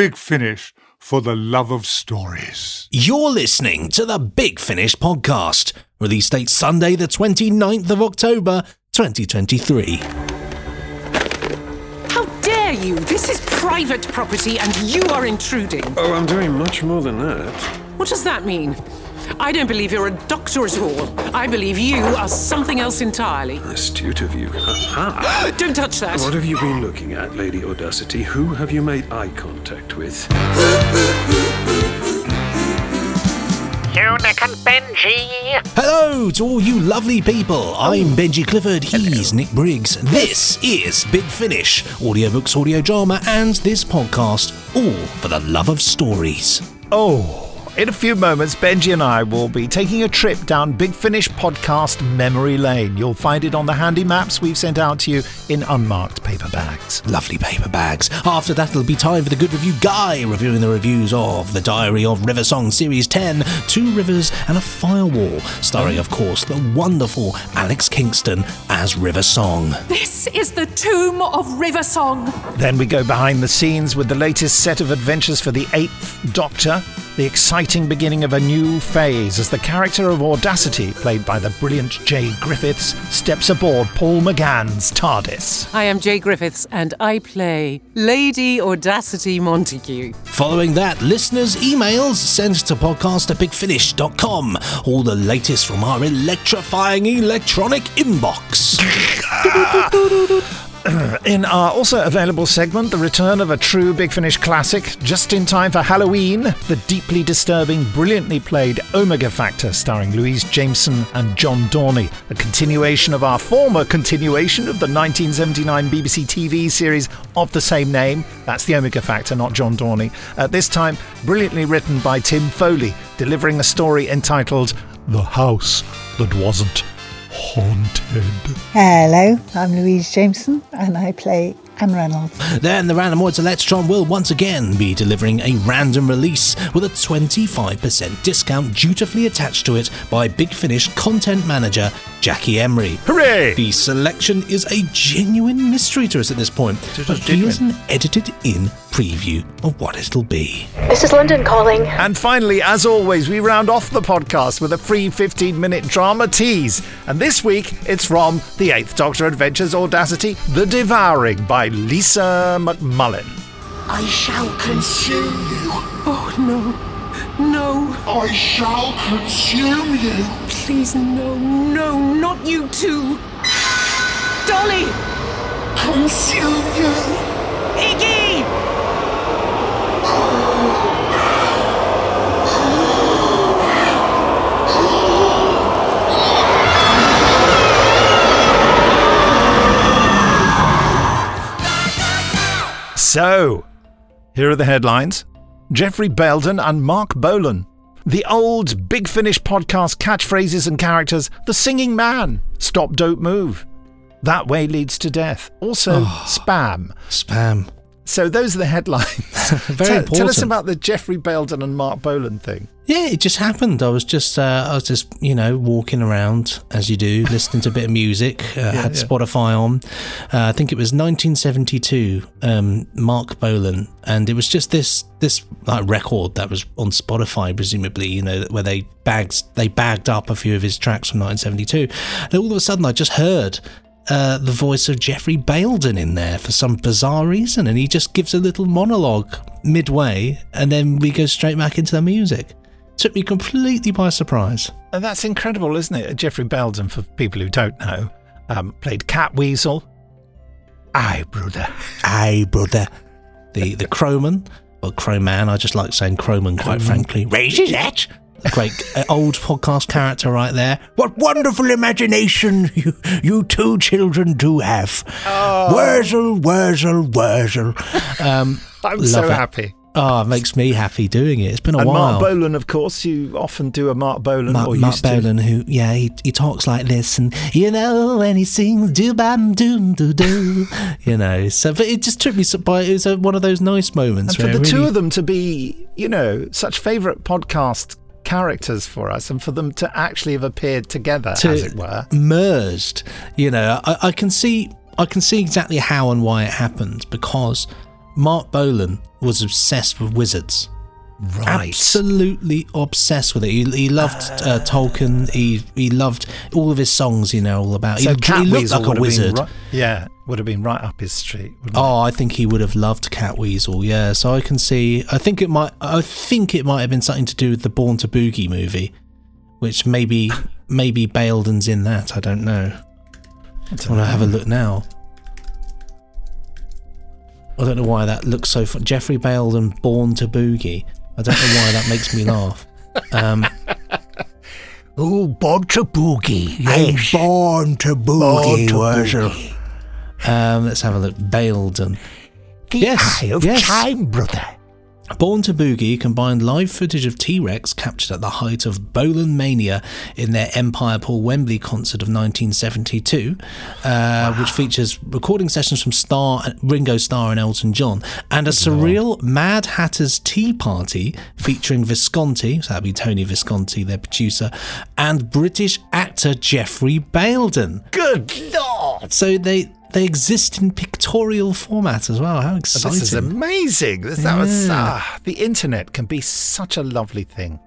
Big Finish for the love of stories. You're listening to the Big Finish podcast. Release date Sunday, the 29th of October, 2023. How dare you? This is private property and you are intruding. Oh, I'm doing much more than that. What does that mean? I don't believe you're a doctor at all. I believe you are something else entirely. Astute of you. Aha. Don't touch that. What have you been looking at, Lady Audacity? Who have you made eye contact with? Unic and Benji. Hello to all you lovely people. I'm oh. Benji Clifford. He's Nick Briggs. This is Big Finish, audiobooks, audio drama, and this podcast, all for the love of stories. Oh, in a few moments, Benji and I will be taking a trip down Big Finish podcast memory lane. You'll find it on the handy maps we've sent out to you in unmarked paper bags. Lovely paper bags. After that, it'll be time for the good review guy reviewing the reviews of The Diary of River Song Series 10, Two Rivers and a Firewall, starring, of course, the wonderful Alex Kingston as River Song. This is the tomb of River Song. Then we go behind the scenes with the latest set of adventures for the Eighth Doctor. The exciting beginning of a new phase as the character of Audacity, played by the brilliant Jaye Griffiths, steps aboard Paul McGann's TARDIS. I am Jaye Griffiths and I play Lady Audacity Montague. Following that, listeners' emails sent to podcast at bigfinish.com. All the latest from our electrifying electronic inbox. In our also available segment, the return of a true Big Finish classic, just in time for Halloween, the deeply disturbing, brilliantly played Omega Factor, starring Louise Jameson and John Dorney, a continuation of our former continuation of the 1979 BBC TV series of the same name. That's the Omega Factor, not John Dorney. At this time, brilliantly written by Tim Foley, delivering a story entitled The House That Wasn't Haunted. Hello, I'm Louise Jameson and I play Anne Reynolds. Then the Randomoid Selectatron will once again be delivering a random release with a 25% discount dutifully attached to it by Big Finish content manager Jackie Emery. Hooray! The selection is a genuine mystery to us at this point, but here's an edited in preview of what it'll be. This is London calling. And finally, as always, we round off the podcast with a free 15 minute drama tease. And this week, it's from The Eighth Doctor Adventures Audacity The Devouring by Lisa McMullin. I shall consume you. Oh no. No. I shall consume you. Please, no, no, not you too. Dolly! Consume you. Iggy! So, here are the headlines Geoffrey Bayldon and Marc Bolan. The old Big Finish podcast catchphrases and characters The Singing Man, Stop, Don't Move. That Way Leads to Death. Also, oh, Spam. Spam. So, those are the headlines. Very tell, important. tell us about the Geoffrey Bayldon and Marc Bolan thing. Yeah, it just happened. I was just, uh, I was just, you know, walking around as you do, listening to a bit of music. Uh, had yeah. Spotify on. Uh, I think it was 1972. Um, Marc Bolan, and it was just this this like record that was on Spotify, presumably. You know, where they bags they bagged up a few of his tracks from 1972. And all of a sudden, I just heard. Uh, the voice of Geoffrey Bayldon in there for some bizarre reason, and he just gives a little monologue midway, and then we go straight back into the music took me completely by surprise. And that's incredible, isn't it? Geoffrey Bayldon, for people who don't know, um, played Catweasel. Aye, brother. Aye, brother. The the Crowman, or Crowman, I just like saying Crowman, quite frankly. Raises that. Great uh, old podcast character right there. What wonderful imagination you, you two children do have. Oh. Worzel, Worzel, Worzel. Um, I'm so it. happy. Oh, it makes me happy doing it. It's been a and while. Marc Bolan, of course, you often do a Mark Bolan Mark, or Mark used to. Bolan, who, yeah, he, he talks like this, and you know, when he sings do bam doom doo doo, you know. So, but it just took me by. It was a, one of those nice moments And for the it two of them to be, you know, such favourite podcast characters for us, and for them to actually have appeared together, to as it were. merged. You know, I, I can see I can see exactly how and why it happened because Marc Bolan was obsessed with wizards. Right. Absolutely obsessed with it. He, he loved uh, Tolkien. He he loved all of his songs. You know all about. So he, he looked like a wizard. right, yeah, would have been right up his street. wouldn't it? Oh, I think he would have loved Catweasel. Yeah, so I can see. I think it might. I think it might have been something to do with the Born to Boogie movie, which maybe maybe Bayldon's in that. I don't know. I want to have a look now. I don't know why that looks so fun. Geoffrey Bayldon, Born to Boogie. I don't know why that makes me laugh. Um, Oh, born to boogie. Yes. born to Born to boogie. Um, let's have a look. Bayldon. The Yes, eye of yes. time, brother. Born to Boogie combined live footage of T Rex captured at the height of Bolan Mania in their Empire Pool Wembley concert of 1972, uh, which features recording sessions from Star, Ringo Starr and Elton John, and a surreal Mad Hatter's Tea Party featuring Visconti, so that'd be Tony Visconti, their producer, and British actor Geoffrey Bayldon. Good lord! So they they exist in pictorial format as well. How exciting! This is amazing. This, that was Yeah. ah, the internet can be such a lovely thing.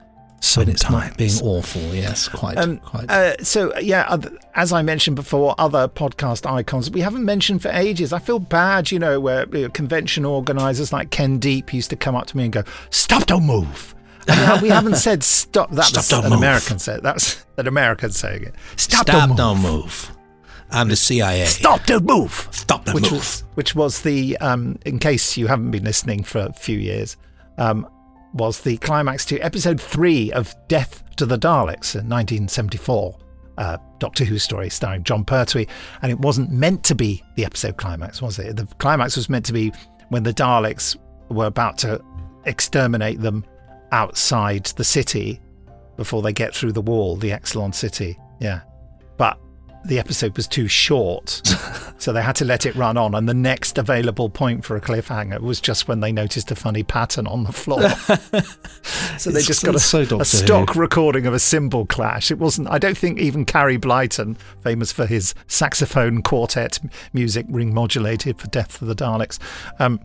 when it's not being awful. Yes, quite. Um, quite. uh, so yeah, as I mentioned before, other podcast icons we haven't mentioned for ages. I feel bad, you know, where you know, convention organisers like Ken Deep used to come up to me and go, "Stop! Don't move." We haven't said stop. That Stop, was an move. American said. That's an American saying it. Stop! Stop, don't don't move. I'm the CIA. Stop! Don't move. Stop, don't which move. was which was the um, in case you haven't been listening for a few years, um, was the climax to episode three of Death to the Daleks in 1974. Uh, Doctor Who story starring Jon Pertwee, and it wasn't meant to be the episode climax, was it? The climax was meant to be when the Daleks were about to exterminate them outside the city before they get through the wall, the Exxilon city. Yeah, but the episode was too short, so they had to let it run on. And the next available point for a cliffhanger was just when they noticed a funny pattern on the floor. so they It's just got a, so a stock Who. recording of a cymbal clash. It wasn't. I don't think even Carey Blyton, famous for his saxophone quartet music, ring modulated for Death of the Daleks. Um,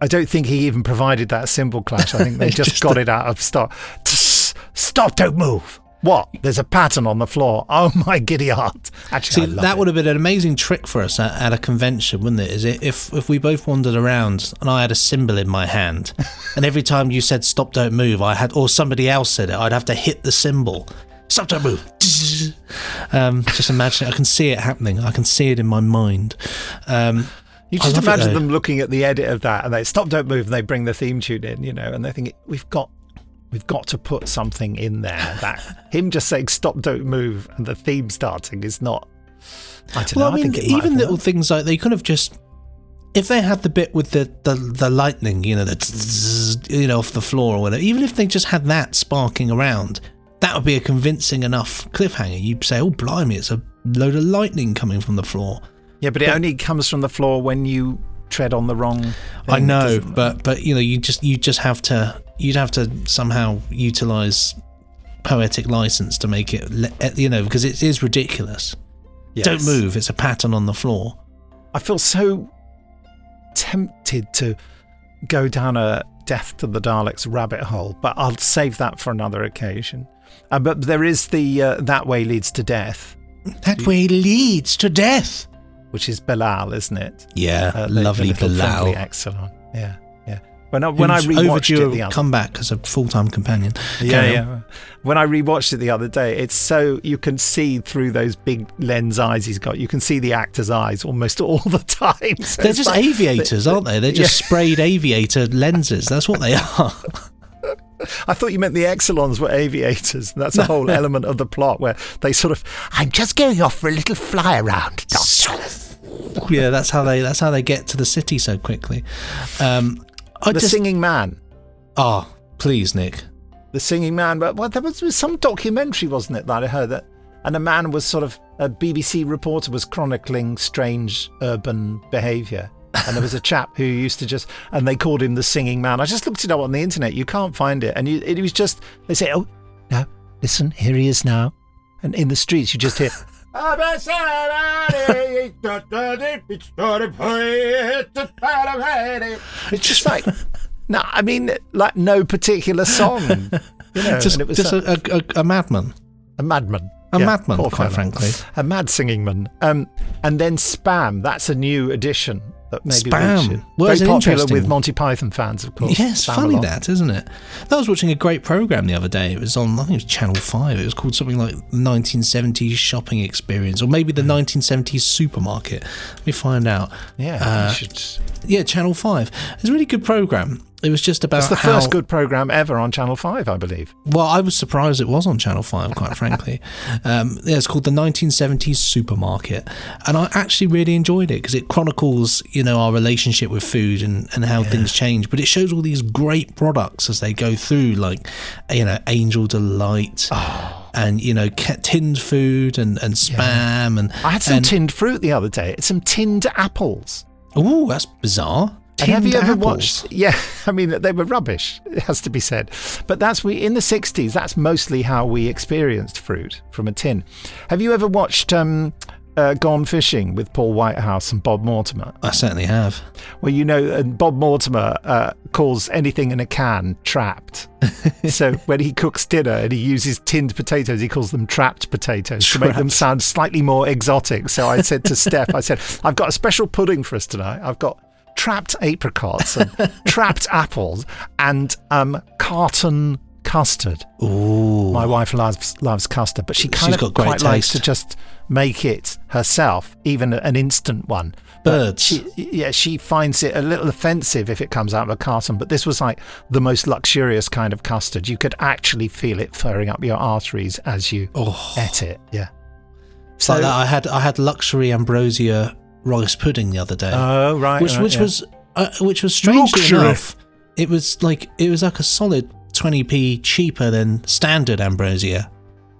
I don't think he even provided that cymbal clash. I think they just, Just got the- it out of stock. Stop! Don't move. What? There's a pattern on the floor. Oh my giddy aunt! Actually, See, that it. would have been an amazing trick for us at, at a convention, wouldn't it? Is it if if we both wandered around and I had a cymbal in my hand, and every time you said "stop, don't move," I had, or somebody else said it, I'd have to hit the cymbal. Stop, don't move. Um, just imagine it. I can see it happening. I can see it in my mind. Um, You just imagine them looking at the edit of that, and they stop, don't move, and they bring the theme tune in, you know, and they think we've got, we've got to put something in there that him just saying stop, don't move, and the theme starting is not. I don't Well, know. I mean, think even little worked. things like they could have just, if they had the bit with the the, the lightning, you know, the you know off the floor or whatever. Even if they just had that sparking around, that would be a convincing enough cliffhanger. You'd say, "Oh, blimey, it's a load of lightning coming from the floor." Yeah, but it only comes from the floor when you tread on the wrong. Thing, I know, but but you know, you just you just have to you'd have to somehow utilize poetic license to make it, you know, because it is ridiculous. Don't move. It's a pattern on the floor. I feel so tempted to go down a death to the Daleks rabbit hole, but I'll save that for another occasion. Uh, but there is the uh, that way leads to death, That way leads to death. which is Bellal, isn't it? Yeah, Uh, lovely Bellal. Exxilon. Yeah, yeah. When I when I rewatched overdue it the other comeback as a full-time companion. yeah, Carry on. yeah. When I rewatched it the other day, it's so you can see through those big lens eyes he's got. You can see the actor's eyes almost all the time. So They're just like- aviators, aren't they? They're just Yeah. sprayed aviator lenses. That's what they are. I thought you meant the Exxilons were aviators. and That's a whole element of the plot where they sort of. I'm just going off for a little fly around, yeah, that's how they. That's how they get to the city so quickly. Um, I the just. singing man. oh, please, Nick. The singing man. But well, there was, was some documentary, wasn't it, that I heard that. And a man was sort of. A BBC reporter was chronicling strange urban behaviour. And there was a chap who used to just. And they called him the singing man. I just looked it up on the internet. You can't find it. And you, it was just. They say, oh, no, listen, here he is now. And in the streets, you just hear. It's just like, no, I mean, like no particular song. You know, just it was just a, a, a, a madman. a madman. A Yeah, madman, quite fella. frankly. A mad singing man. Um, and then Spam, that's a new addition that maybe Spam. we. Well, Very popular interesting with. Monty Python fans, of course. Yeah, Spam funny that, isn't it? I was watching a great program the other day. It was on, I think it was Channel 5. It was called something like 1970s Shopping Experience, or maybe the Hmm. 1970s Supermarket. Let me find out. Yeah, Uh, should. Yeah, Channel 5. It's a really good program. It was just about It's the how, first good program ever on Channel 5, I believe. Well, I was surprised it was on Channel 5, quite frankly. Um, yeah, it's called the 1970s Supermarket. And I actually really enjoyed it because it chronicles, you know, our relationship with food and, and how things change. But it shows all these great products as they go through, like, you know, Angel Delight. And you know, tinned food and, and spam and I had some and, tinned fruit the other day. Some tinned apples. Oh, that's bizarre. And have you ever apples. watched? Yeah, I mean they were rubbish. It has to be said. But that's we in the '60s. That's mostly how we experienced fruit from a tin. Have you ever watched um, uh, Gone Fishing with Paul Whitehouse and Bob Mortimer? I certainly have. Well, you know, and Bob Mortimer uh, calls anything in a can trapped. so when he cooks dinner and he uses tinned potatoes, he calls them trapped potatoes to make them sound slightly more exotic. So I said to Steph, I said, I've got a special pudding for us tonight. I've got trapped apricots and trapped apples and um, carton custard. Ooh. My wife loves loves custard, but she kind She's of quite likes to just make it herself, even an instant one. Birds. She, yeah, she finds it a little offensive if it comes out of a carton. But this was like the most luxurious kind of custard. You could actually feel it furring up your arteries as you Oh. ate it. Yeah. It's like that. I had I had luxury ambrosia rice pudding the other day, Oh right. which right, which yeah. was uh, which was strangely Luxury. enough, it was like it was like a solid twenty p cheaper than standard ambrosia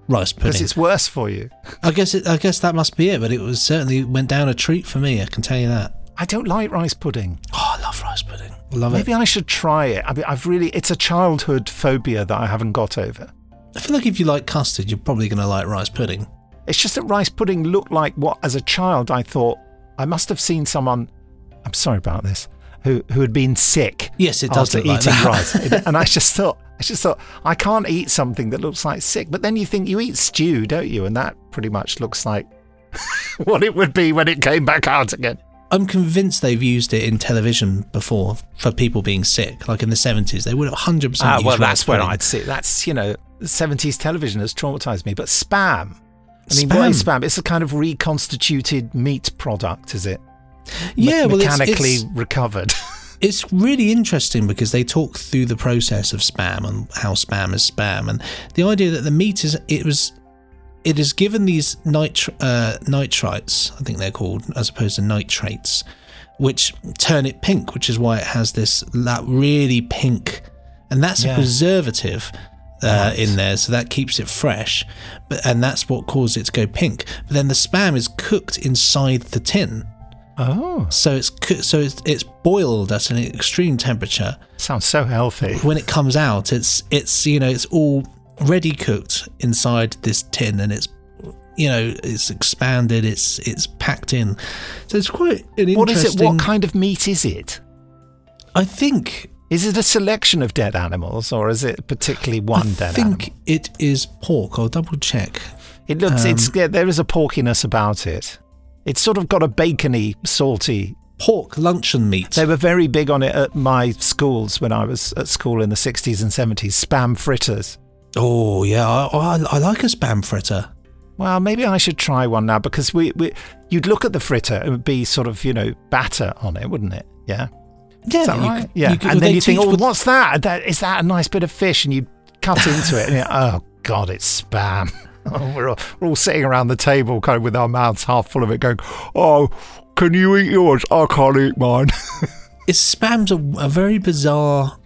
rice pudding. because it's worse for you. I guess it, I guess that must be it. But it was certainly went down a treat for me. I can tell you that. I don't like rice pudding. Oh, I love rice pudding. Love Maybe it. I should try it. I mean, I've really. It's a childhood phobia that I haven't got over. I feel like if you like custard, you're probably going to like rice pudding. It's just that rice pudding looked like what, as a child, I thought I must have seen someone. I'm sorry about this. Who who had been sick? Yes, it does after look like eating that. rice, and I just thought, I just thought, I can't eat something that looks like sick. But then you think you eat stew, don't you? And that pretty much looks like what it would be when it came back out again. I'm convinced they've used it in television before for people being sick, like in the 70s. They would have 100% Ah, well, that's where. I'd see. That's you know, 70s television has traumatized me. But spam. I mean, what is Spam. spam? It's a kind of reconstituted meat product, is it? Yeah, Me- well, mechanically it's, recovered. it's really interesting because they talk through the process of spam and how spam is spam, and the idea that the meat is it was it is given these nitr- uh, nitrites, I think they're called, as opposed to nitrates, which turn it pink, which is why it has this that really pink, and that's a preservative. Uh, Right. in there, so that keeps it fresh, but and that's what caused it to go pink. But then the spam is cooked inside the tin, oh, so it's coo- so it's, it's boiled at an extreme temperature. sounds so healthy. When it comes out, it's it's you know it's all ready cooked inside this tin, and it's you know it's expanded, it's it's packed in. So it's quite an What is interesting. it? What kind of meat is it? I think Is it a selection of dead animals, or is it particularly one dead? I think animal? it is pork. I'll double check. It looks. it's um, yeah, there is a porkiness about it. It's sort of got a bacony, salty. Pork luncheon meat. They were very big on it at my schools when I was at school in the 60s and 70s. Spam fritters. oh yeah, I, I, I like a spam fritter. Well, maybe I should try one now because we, we you'd look at the fritter, and it would be sort of you know batter on it, wouldn't it? Yeah. Yeah, Is that you right? yeah. you could- and then you think, oh, with- what's that? that? Is that a nice bit of fish? And you cut into it, and you're, oh god, it's spam. Oh, we're, all, we're all sitting around the table, kind of with our mouths half full of it, going, "Oh, can you eat yours? I can't eat mine." it's spam's a, a very bizarre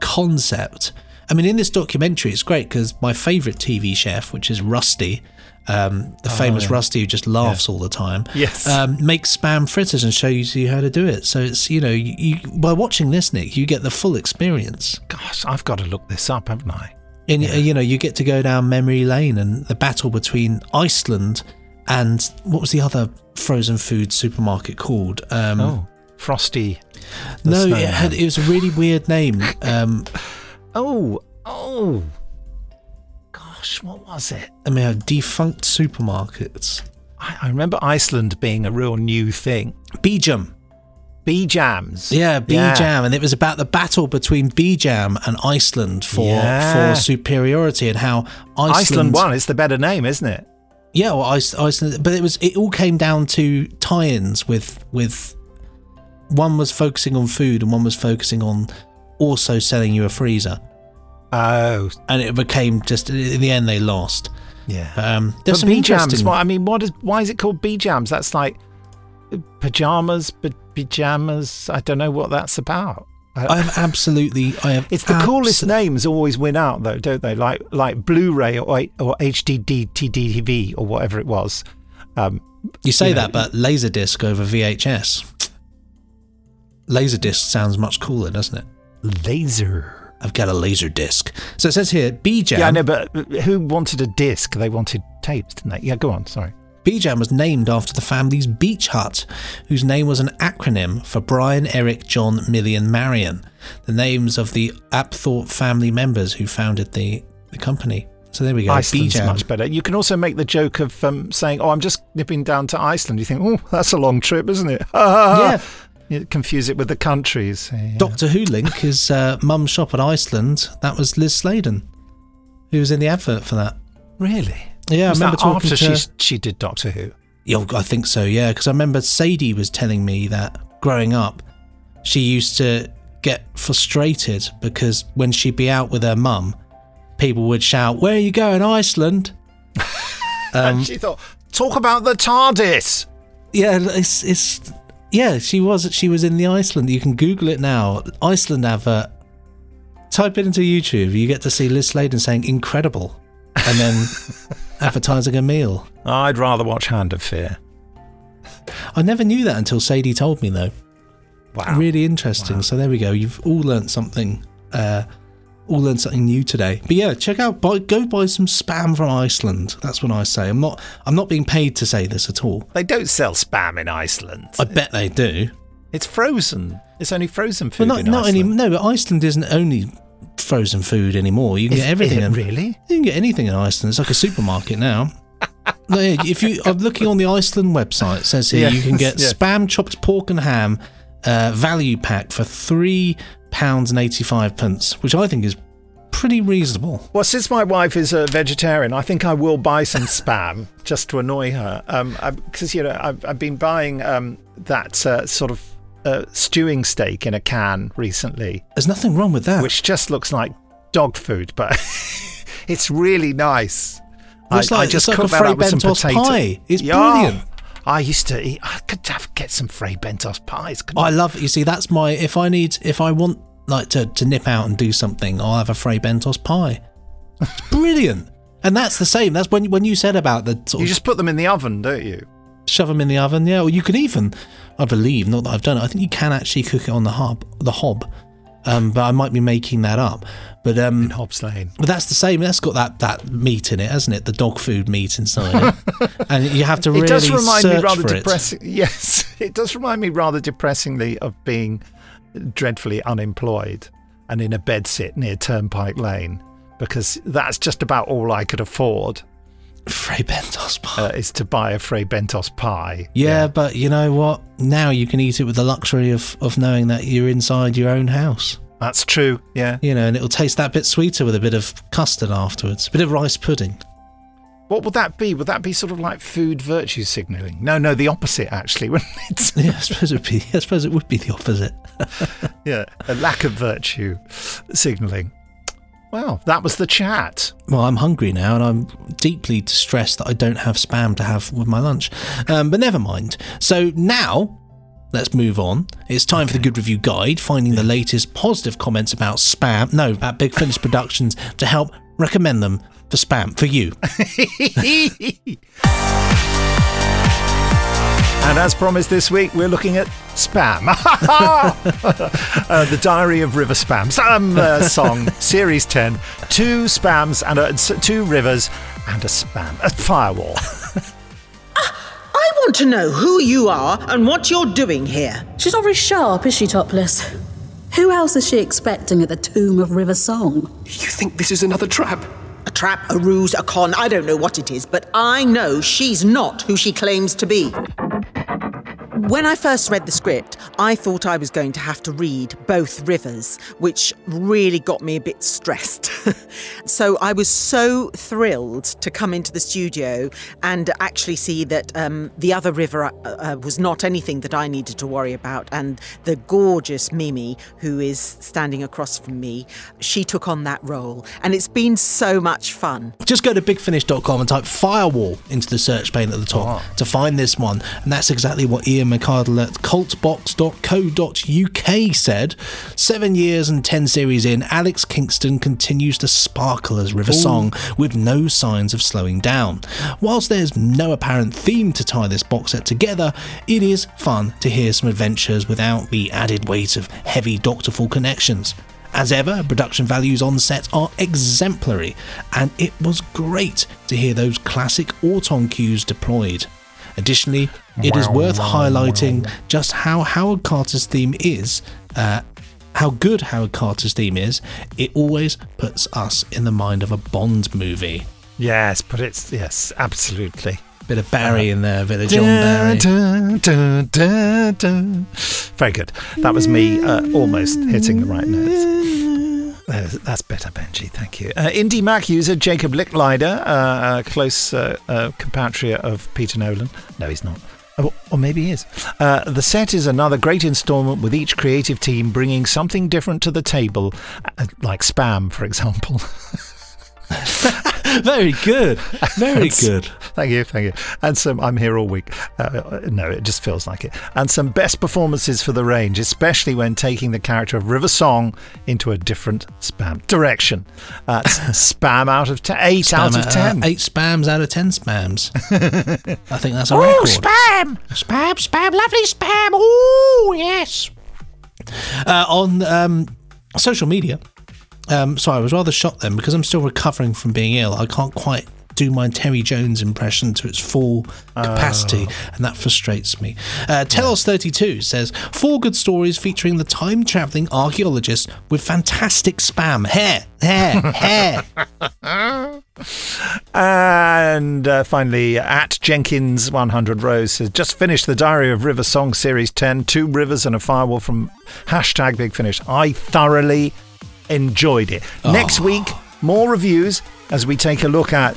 concept. I mean, in this documentary, it's great because my favourite TV chef, which is Rusty, um, the famous Oh, yeah. Rusty who just laughs all the time, Yes. um, makes spam fritters and shows you how to do it. So it's you know, you, you by watching this, Nick, you get the full experience. Gosh, I've got to look this up, haven't I? And uh, you know, you get to go down memory lane and the battle between Iceland and what was the other frozen food supermarket called? Um, Oh, Frosty. no, it had it was a really weird name. Um, Oh, oh. Gosh, what was it? I mean, defunct supermarkets. I, I remember Iceland being a real new thing. Bejam. B jams. Yeah, Bejam, and it was about the battle between Bejam and Iceland for Yeah. for superiority and how Iceland, Iceland won. It's the better name, isn't it? Yeah, well, Iceland, but it was it all came down to tie-ins with with one was focusing on food and one was focusing on also selling you a freezer, Oh, and it became just in the end they lost. yeah. Um, there's but some Bejams. What I mean, what is? Why is it called Bejams? That's like pajamas, but pajamas. I don't know what that's about. I- I have absolutely, I have. It's the coolest names always win out though, don't they? Like like Blu-ray or or HDD or whatever it was. Um, You say you know, that, but Laserdisc over VHS. Laserdisc sounds much cooler, doesn't it? laser. I've got a laser disc. So it says here, Bejam. Yeah, I know, but who wanted a disc? They wanted tapes, didn't they? Yeah, go on. Sorry. Bejam was named after the family's beach hut, whose name was an acronym for Brian, Eric, John, Millie, and Marion, the names of the Apthorpe family members who founded the, the company. So there we go. Iceland's much better. You can also make the joke of um, saying, "Oh, I'm just nipping down to Iceland." You think, "Oh, that's a long trip, isn't it?" Yeah. You confuse it with the countries. Yeah. Doctor Who link his uh, mum's shop in Iceland. That was Lis Sladen, who was in the advert for that. Really? Yeah, Was I remember talking after to. she she did Doctor Who. Yeah, I think so. Yeah, because I remember Sadie was telling me that growing up, she used to get frustrated because when she'd be out with her mum, people would shout, "Where are you going, Iceland?" Um, and she thought, "Talk about the TARDIS." Yeah, it's it's yeah. She was she was in the Iceland. You can Google it now. Iceland advert. Type it into YouTube. You get to see Lis Sladen saying "incredible," and then advertising a meal. I'd rather watch Hand of Fear. I never knew that until Sadie told me though. Wow. Really interesting. So there we go. You've all learnt something. Uh, all learned something new today. But yeah, check out. Buy, go buy some spam from Iceland. That's what I say. I'm not. I'm not being paid to say this at all. They don't sell spam in Iceland. I bet they do. It's frozen. It's only frozen food. Well, not not any. No, but Iceland isn't only frozen food anymore. You can Is- get everything. in- really? You can get anything in Iceland. It's like a supermarket now. No, yeah, if you, I'm looking on the Iceland website. It says here you can get yeah. spam, chopped pork, and ham uh, value pack for three pounds and eighty-five pence, which I think is pretty reasonable. Well, since my wife is a vegetarian, I think I will buy some spam just to annoy her. Um, because you know I've, I've been buying um that uh, sort of uh, stewing steak in a can recently, There's nothing wrong with that. which just looks like dog food, but it's really nice. Well, it's like- it's like a that up with some potato- pie. It's Yeah. brilliant. I used to eat. I could have get some Fray Bentos pies. couldn't I love it. You see, that's my. If I need, if I want like to, to nip out and do something, I'll have a Fray Bentos pie. It's brilliant. And that's the same. That's when when you said about the sort You of just put them in the oven, don't you? shove them in the oven. Yeah, or you can even, I believe, not that I've done it. I think you can actually cook it on the hob, the hob. Um, but I might be making that up. But um, In Hobbs Lane. but that's the same. That's got that that meat in it, hasn't it? The dog food meat inside it, and you have to really it does remind me rather depressing. Yes, it does remind me rather depressingly of being dreadfully unemployed and in a bedsit near Turnpike Lane because that's just about all I could afford Fray Bentos pie. uh, is to buy a Fray Bentos pie. Yeah, but you know what? Now you can eat it with the luxury of, of knowing that you're inside your own house. that's true. Yeah. You know, and it'll taste that bit sweeter with a bit of custard afterwards, a bit of rice pudding. What would that be? Would that be sort of like food virtue signaling? No, no, the opposite actually. Wouldn't it? Yeah, I suppose it would be. I suppose it would be the opposite. yeah, a lack of virtue signaling. Well, that was the chat. Well, I'm hungry now, and I'm deeply distressed that I don't have spam to have with my lunch. Um, but never mind. So now. Let's move on. It's time for the Good Review Guide, finding the latest positive comments about spam. No, about Big Finish Productions to help recommend them for spam for you. And as promised this week, we're looking at Spam. uh, the Diary of River Spam. Some uh, song, Series 10. Two spams and a, s- two rivers and a spam. A firewall. I want to know who you are and what you're doing here. She's not very sharp, is she, Topless? Who else is she expecting at the tomb of River Song? You think this is another trap? A trap, a ruse, a con, I don't know what it is, but I know she's not who she claims to be. When I first read the script, I thought I was going to have to read both rivers, which really got me a bit stressed. so I was so thrilled to come into the studio and actually see that um, the other river uh, uh, was not anything that I needed to worry about. And the gorgeous Mimi, who is standing across from me, she took on that role. And it's been so much fun. Just go to bigfinish.com and type firewall into the search pane at the top to find this one. And that's exactly what Ian McArdle at cultbox.co.uk said. Seven years and ten series in, Alex Kingston continues to sparkle as River Song with no signs of slowing down. Whilst there's no apparent theme to tie this box set together, it is fun to hear some adventures without the added weight of heavy Doctorful connections. As ever, production values on set are exemplary, and it was great to hear those classic Auton cues deployed. Additionally, it is worth highlighting just how Howard Carter's theme is, uh, how good Howard Carter's theme is. It always puts us in the mind of a Bond movie. Yes, but it's yes, absolutely. Bit of Barry in there, a bit of John Barry. Very good. That was me uh, almost hitting the right notes. That's better, Benji. Thank you. Uh, Indie Mac user Jacob Licklider, uh, a close uh, uh, compatriot of Peter Nolan. No, he's not. Oh, or maybe he is. Uh, the set is another great installment with each creative team bringing something different to the table, uh, like spam, for example. Very good. Very And good. Thank you, thank you. And some, I'm here all week. Uh, no, it just feels like it. And some best performances for the range, especially when taking the character of River Song into a different spam direction. Uh, spam out of te- eight out of Spam, uh, ten. eight spams out of ten spams. I think that's a Oh, record. spam! Spam, spam, lovely spam. Oh, yes. uh, on um, social media. Um, sorry, I was rather shocked then because I'm still recovering from being ill. I can't quite do my Terry Jones impression to its full capacity, and that frustrates me. Uh, Telos32 says Four good stories featuring the time traveling archaeologist with fantastic spam. Hair, hair, hair. And uh, finally, at Jenkins 100 Rose says, just finished the Diary of River Song Series 10, Two Rivers and a Firewall from hashtag Big Finish. I thoroughly enjoyed it. Oh. Next week, more reviews as we take a look at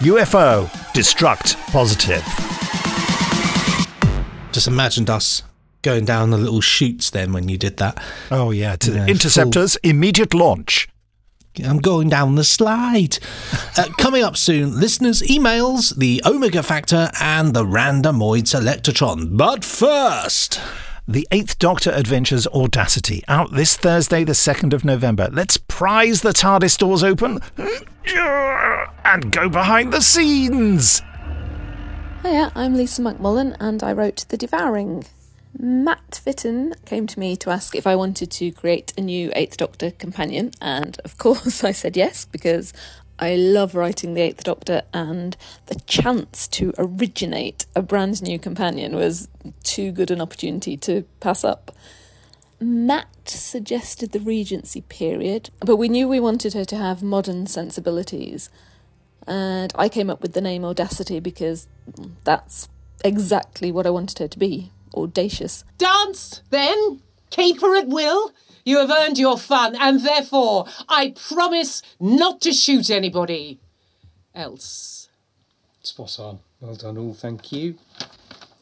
UFO Destruct Positive. Just imagined us going down the little chutes then when you did that. Oh, yeah. To yeah, Interceptors, full. immediate launch. I'm going down the slide. Uh, coming up soon, listeners' emails, the Omega Factor, and the Randomoid Selectatron. But first. The Eighth Doctor Adventures Audacity, out this Thursday, the 2nd of November. Let's prise the TARDIS doors open and go behind the scenes. Hiya, I'm Lisa McMullin and I wrote The Devouring. Matt Fitton came to me to ask if I wanted to create a new Eighth Doctor companion, and of course I said yes because I love writing the Eighth Doctor, and the chance to originate a brand new companion was too good an opportunity to pass up. Matt suggested the Regency period, but we knew we wanted her to have modern sensibilities. And I came up with the name Audacity because that's exactly what I wanted her to be audacious. Dance, then. Caper at will. You have earned your fun, and therefore I promise not to shoot anybody else. Spot on. Well done, all. Thank you.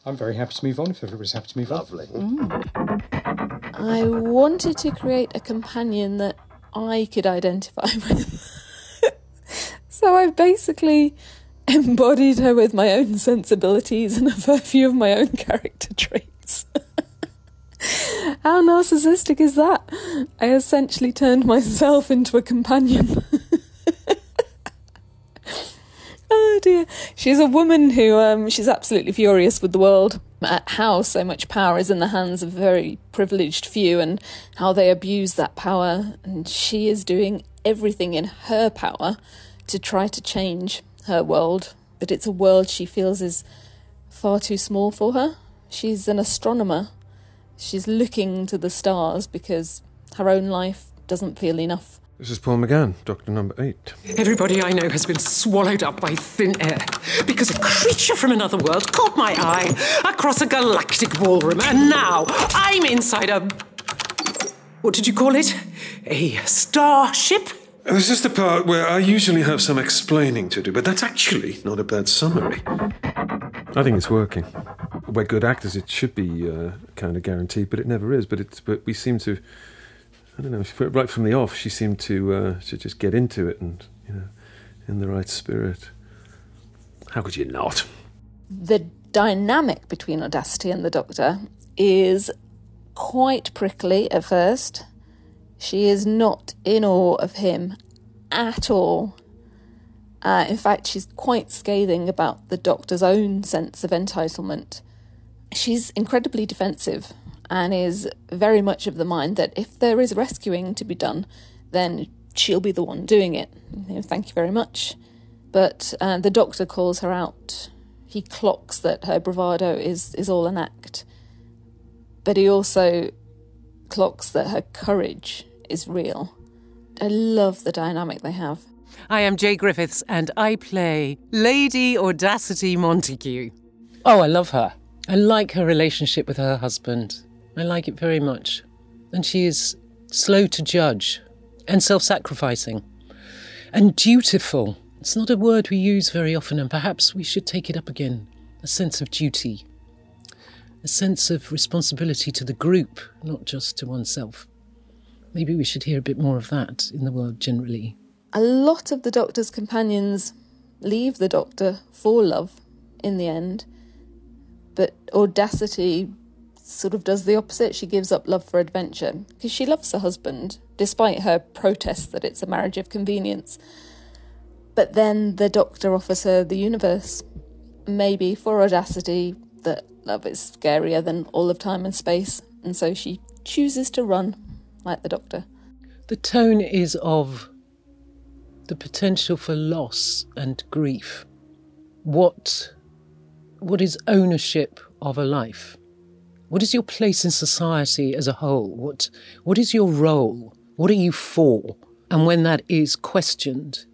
I'm very happy to move on if everybody's happy to move on. Lovely. Mm. I wanted to create a companion that I could identify with. so I basically embodied her with my own sensibilities and a fair few of my own character traits. How narcissistic is that? I essentially turned myself into a companion. oh dear. She's a woman who um, she's absolutely furious with the world at how so much power is in the hands of a very privileged few and how they abuse that power and she is doing everything in her power to try to change her world but it's a world she feels is far too small for her. She's an astronomer. She's looking to the stars because her own life doesn't feel enough. This is Paul McGann, Doctor Number Eight. Everybody I know has been swallowed up by thin air because a creature from another world caught my eye across a galactic ballroom, and now I'm inside a. What did you call it? A starship? Oh, this is the part where I usually have some explaining to do, but that's actually not a bad summary. I think it's working. We're good actors. It should be uh, kind of guaranteed, but it never is. But it's but we seem to. I don't know. Right from the off, she seemed to uh, to just get into it and you know, in the right spirit. How could you not? The dynamic between Audacity and the Doctor is quite prickly at first. She is not in awe of him at all. Uh, in fact, she's quite scathing about the Doctor's own sense of entitlement. She's incredibly defensive and is very much of the mind that if there is rescuing to be done, then she'll be the one doing it. You know, thank you very much. But uh, the doctor calls her out. He clocks that her bravado is, is all an act. But he also clocks that her courage is real. I love the dynamic they have. I am Jaye Griffiths, and I play Lady Audacity Montague. Oh, I love her. I like her relationship with her husband. I like it very much. And she is slow to judge and self sacrificing and dutiful. It's not a word we use very often, and perhaps we should take it up again. A sense of duty, a sense of responsibility to the group, not just to oneself. Maybe we should hear a bit more of that in the world generally. A lot of the Doctor's companions leave the Doctor for love in the end, but Audacity sort of does the opposite. She gives up love for adventure because she loves her husband, despite her protests that it's a marriage of convenience. But then the Doctor offers her the universe. Maybe for Audacity, that love is scarier than all of time and space, and so she chooses to run like the Doctor. The tone is of the potential for loss and grief. What, what is ownership of a life? What is your place in society as a whole? What, what is your role? What are you for? And when that is questioned,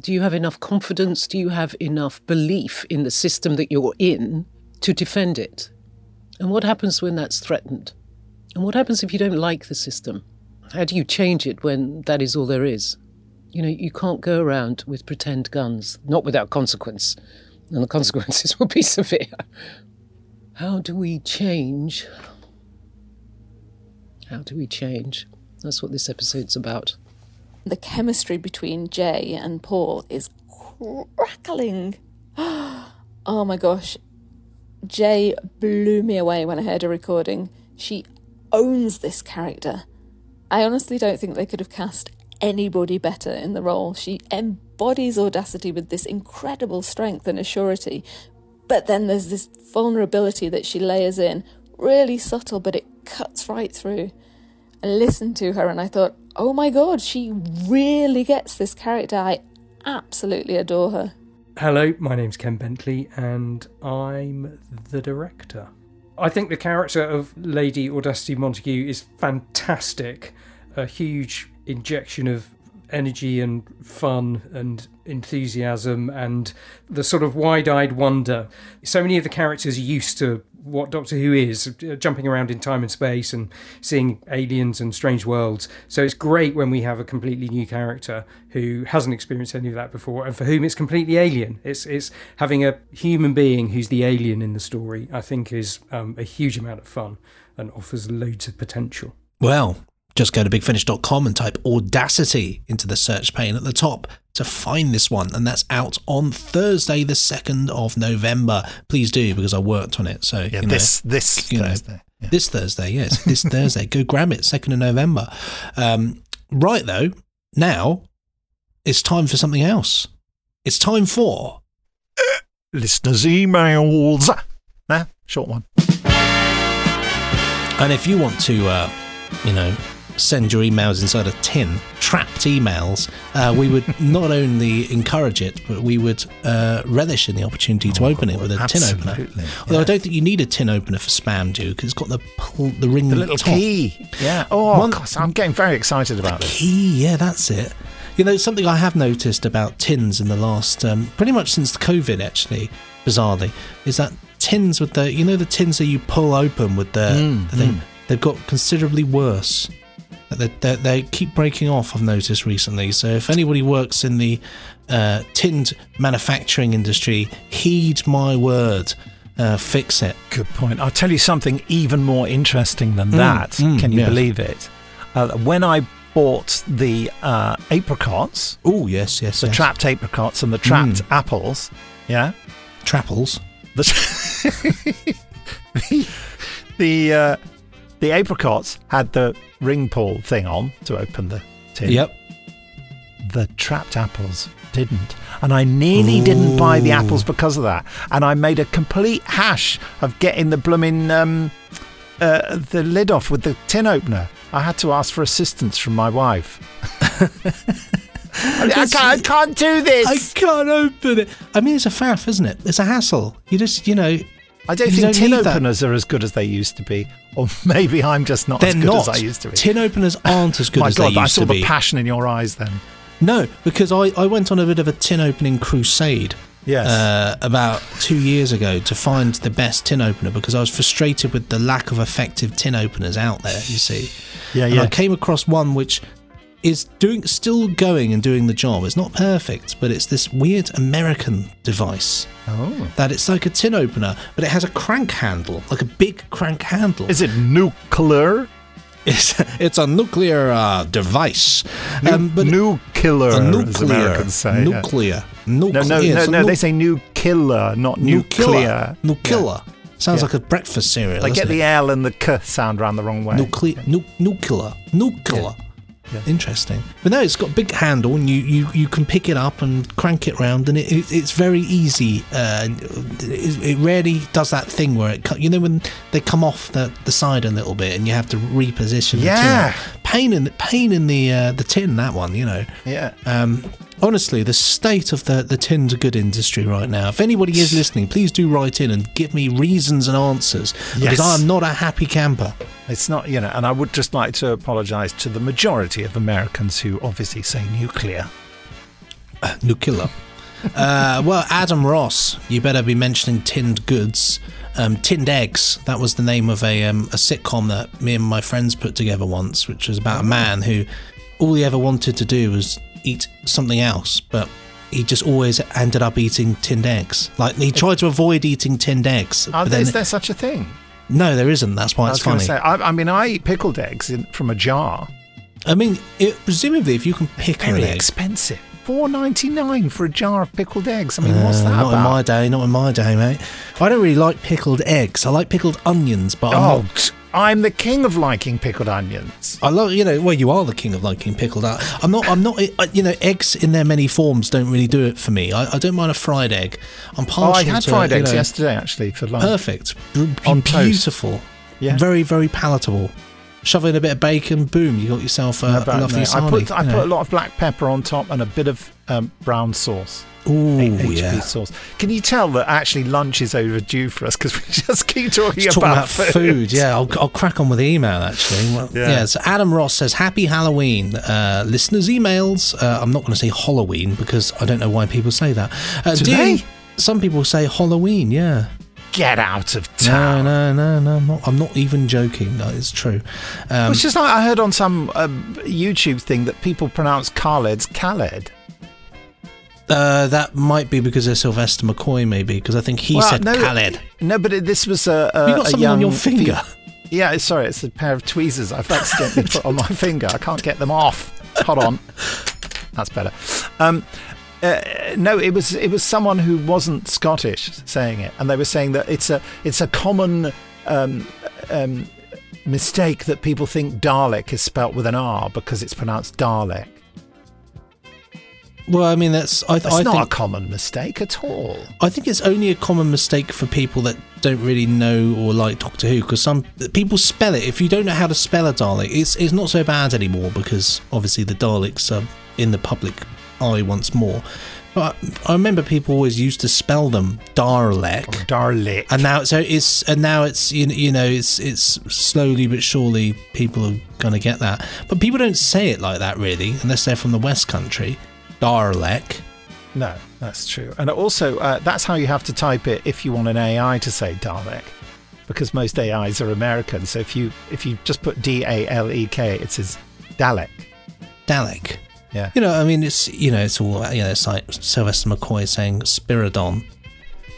do you have enough confidence? Do you have enough belief in the system that you're in to defend it? And what happens when that's threatened? And what happens if you don't like the system? How do you change it when that is all there is? You know, you can't go around with pretend guns, not without consequence, and the consequences will be severe. How do we change? How do we change? That's what this episode's about. The chemistry between Jay and Paul is crackling. Oh my gosh. Jay blew me away when I heard her recording. She owns this character. I honestly don't think they could have cast anybody better in the role. She embodies audacity with this incredible strength and assurity, but then there's this vulnerability that she layers in, really subtle, but it cuts right through. I listened to her and I thought, oh my god, she really gets this character. I absolutely adore her. Hello, my name's Ken Bentley, and I'm the director. I think the character of Lady Audacity Montague is fantastic. A huge injection of energy and fun and enthusiasm and the sort of wide eyed wonder. So many of the characters are used to what Doctor Who is, uh, jumping around in time and space and seeing aliens and strange worlds. So it's great when we have a completely new character who hasn't experienced any of that before and for whom it's completely alien. It's, it's having a human being who's the alien in the story, I think, is um, a huge amount of fun and offers loads of potential. Well, just go to bigfinish.com and type Audacity into the search pane at the top to find this one. And that's out on Thursday, the 2nd of November. Please do, because I worked on it. So, Yeah, you know, this this you know, Thursday. This Thursday, yes. This Thursday. Go grab it, 2nd of November. Um, right, though, now it's time for something else. It's time for. Listeners' emails. Nah, short one. And if you want to, uh, you know, send your emails inside a tin, trapped emails, uh, we would not only encourage it, but we would uh, relish in the opportunity to open it with a tin opener. absolutely, Although I don't think you need a tin opener for spam, do because it's got the pull, the ring The little top. key. Yeah. Oh, One- gosh, I'm getting very excited about this. Key, yeah, that's it. You know, something I have noticed about tins in the last, um, pretty much since COVID, actually, bizarrely, is that tins with the, you know, the tins that you pull open with the, Mm, the thing, mm. they've got considerably worse. They, they, they keep breaking off, I've noticed recently. So if anybody works in the uh, tinned manufacturing industry, heed my word. Uh, fix it. Good point. I'll tell you something even more interesting than Mm, that. mm, Can you yes. believe it? Uh, when I bought the uh, apricots, oh yes, yes, the yes. trapped apricots and the trapped Mm. apples, yeah, Trapples. the the the, uh, the apricots had the ring pull thing on to open the tin. Yep. The trapped apples didn't. And I nearly didn't buy the apples because of that. And I made a complete hash of getting the blooming um, uh, the lid off with the tin opener. I had to ask for assistance from my wife. I, can't, I can't do this. I can't open it. I mean, it's a faff, isn't it? It's a hassle. You just, you know. I don't you think tin need that. openers are as good as they used to be. Or maybe I'm just not They're as good not. as I used to be. Tin openers aren't as good My as God, they I saw the be. passion in your eyes then. No, because I, I went on a bit of a tin opening crusade. Yes. Uh, about two years ago to find the best tin opener because I was frustrated with the lack of effective tin openers out there. You see. Yeah, and yeah. I came across one which is doing still going and doing the job. It's not perfect, but it's this weird American device. Oh. That it's like a tin opener, but it has a crank handle, like a big crank handle. Is it nuclear? It's, it's a nuclear uh, device. Um, Nu- nuclear, a nuclear, say, yeah. nuclear, No, no, no, no. nu- They say nuclear, not nuclear. nuclear. Nuclear. Sounds Yeah. like a breakfast cereal. They get the it? L and the K sound around the wrong way. nuclear, nu- nuclear, nuclear. Interesting, but no, it's got a big handle, and you, you, you can pick it up and crank it round, and it, it, it's very easy. Uh, it, it rarely does that thing where it, you know, when they come off the, the side a little bit, and you have to reposition. Yeah. the pain in the pain in the uh, the tin. That one, you know. Yeah. Um, honestly, the state of the, the tin's a good industry right now. If anybody is listening, please do write in and give me reasons and answers because Yes. I'm not a happy camper. It's not, you know, and I would just like to apologise to the majority of Americans who obviously say nuclear. nuclear. uh, well, Adam Ross, you better be mentioning tinned goods. Um, tinned eggs. That was the name of a um, a sitcom that me and my friends put together once, which was about a man who all he ever wanted to do was eat something else, but he just always ended up eating tinned eggs. Like he tried to avoid eating tinned eggs. Are but then- is there such a thing? no, there isn't. That's why I it's funny. Say, I, I mean, I eat pickled eggs in, from a jar. I mean, it, presumably, if you can pickle Very egg, expensive. Four ninety nine for a jar of pickled eggs. I mean, what's Uh, that not about? in my day, not in my day, mate. I don't really like pickled eggs. I like pickled onions, but I'm oh, not. I'm the king of liking pickled onions. I love, you know, well, you are the king of liking pickled. I- I'm not. I'm not. You know, eggs in their many forms don't really do it for me. I, I don't mind a fried egg. I'm Oh, I had fried eggs know, yesterday actually for lunch. Perfect, B- On toast. beautiful, Yeah. very very palatable. Shove in a bit of bacon, boom, you got yourself a, How a about lovely that? I sarnie, put I you put a lot of black pepper on top and a bit of um, brown sauce. Ooh, H- HP yeah. sauce. Can you tell that actually lunch is overdue for us because we just keep talking, Just about, talking about food. Yeah, I'll, I'll crack on with the email actually. Well, Yeah. yeah. So Adam Ross says, "Happy Halloween, uh, listeners." Emails. Uh, I'm not going to say Halloween because I don't know why people say that. Uh, Do they? Some people say Halloween. Yeah. Get out of town. no, no, no. I'm not, I'm not even joking. That is true. Um, it's just like I heard on some um, YouTube thing that people pronounce Kaled's Kaled. uh, that might be because of Sylvester McCoy, maybe because I think he Well, said no, Kaled. No, but it, this was a, a You got something on your finger. fe- yeah, sorry, it's a pair of tweezers I've accidentally put on my finger. I can't get them off. Hold on, that's better. Um, uh, no, it was it was someone who wasn't Scottish saying it, and they were saying that it's a it's a common um, um, mistake that people think Dalek is spelt with an R because it's pronounced Dalek. Well, I mean, that's I, That's I not think a common mistake at all. I think it's only a common mistake for people that don't really know or like Doctor Who because some people spell it. If you don't know how to spell a Dalek, it's it's not so bad anymore because obviously the Daleks are in the public eye once more. But I remember people always used to spell them Dalek, Dalek, and now so it's and now it's you know, you know it's it's slowly but surely people are gonna get that. But people don't say it like that really, unless they're from the West Country. Dalek. No, that's true. And also, uh, that's how you have to type it if you want an AI to say Dalek, because most AIs are American. So if you if you just put D A L E K, it says Dalek. Dalek. Yeah. You know, I mean, it's you know, it's all you know, it's like Sylvester McCoy saying Spiridon.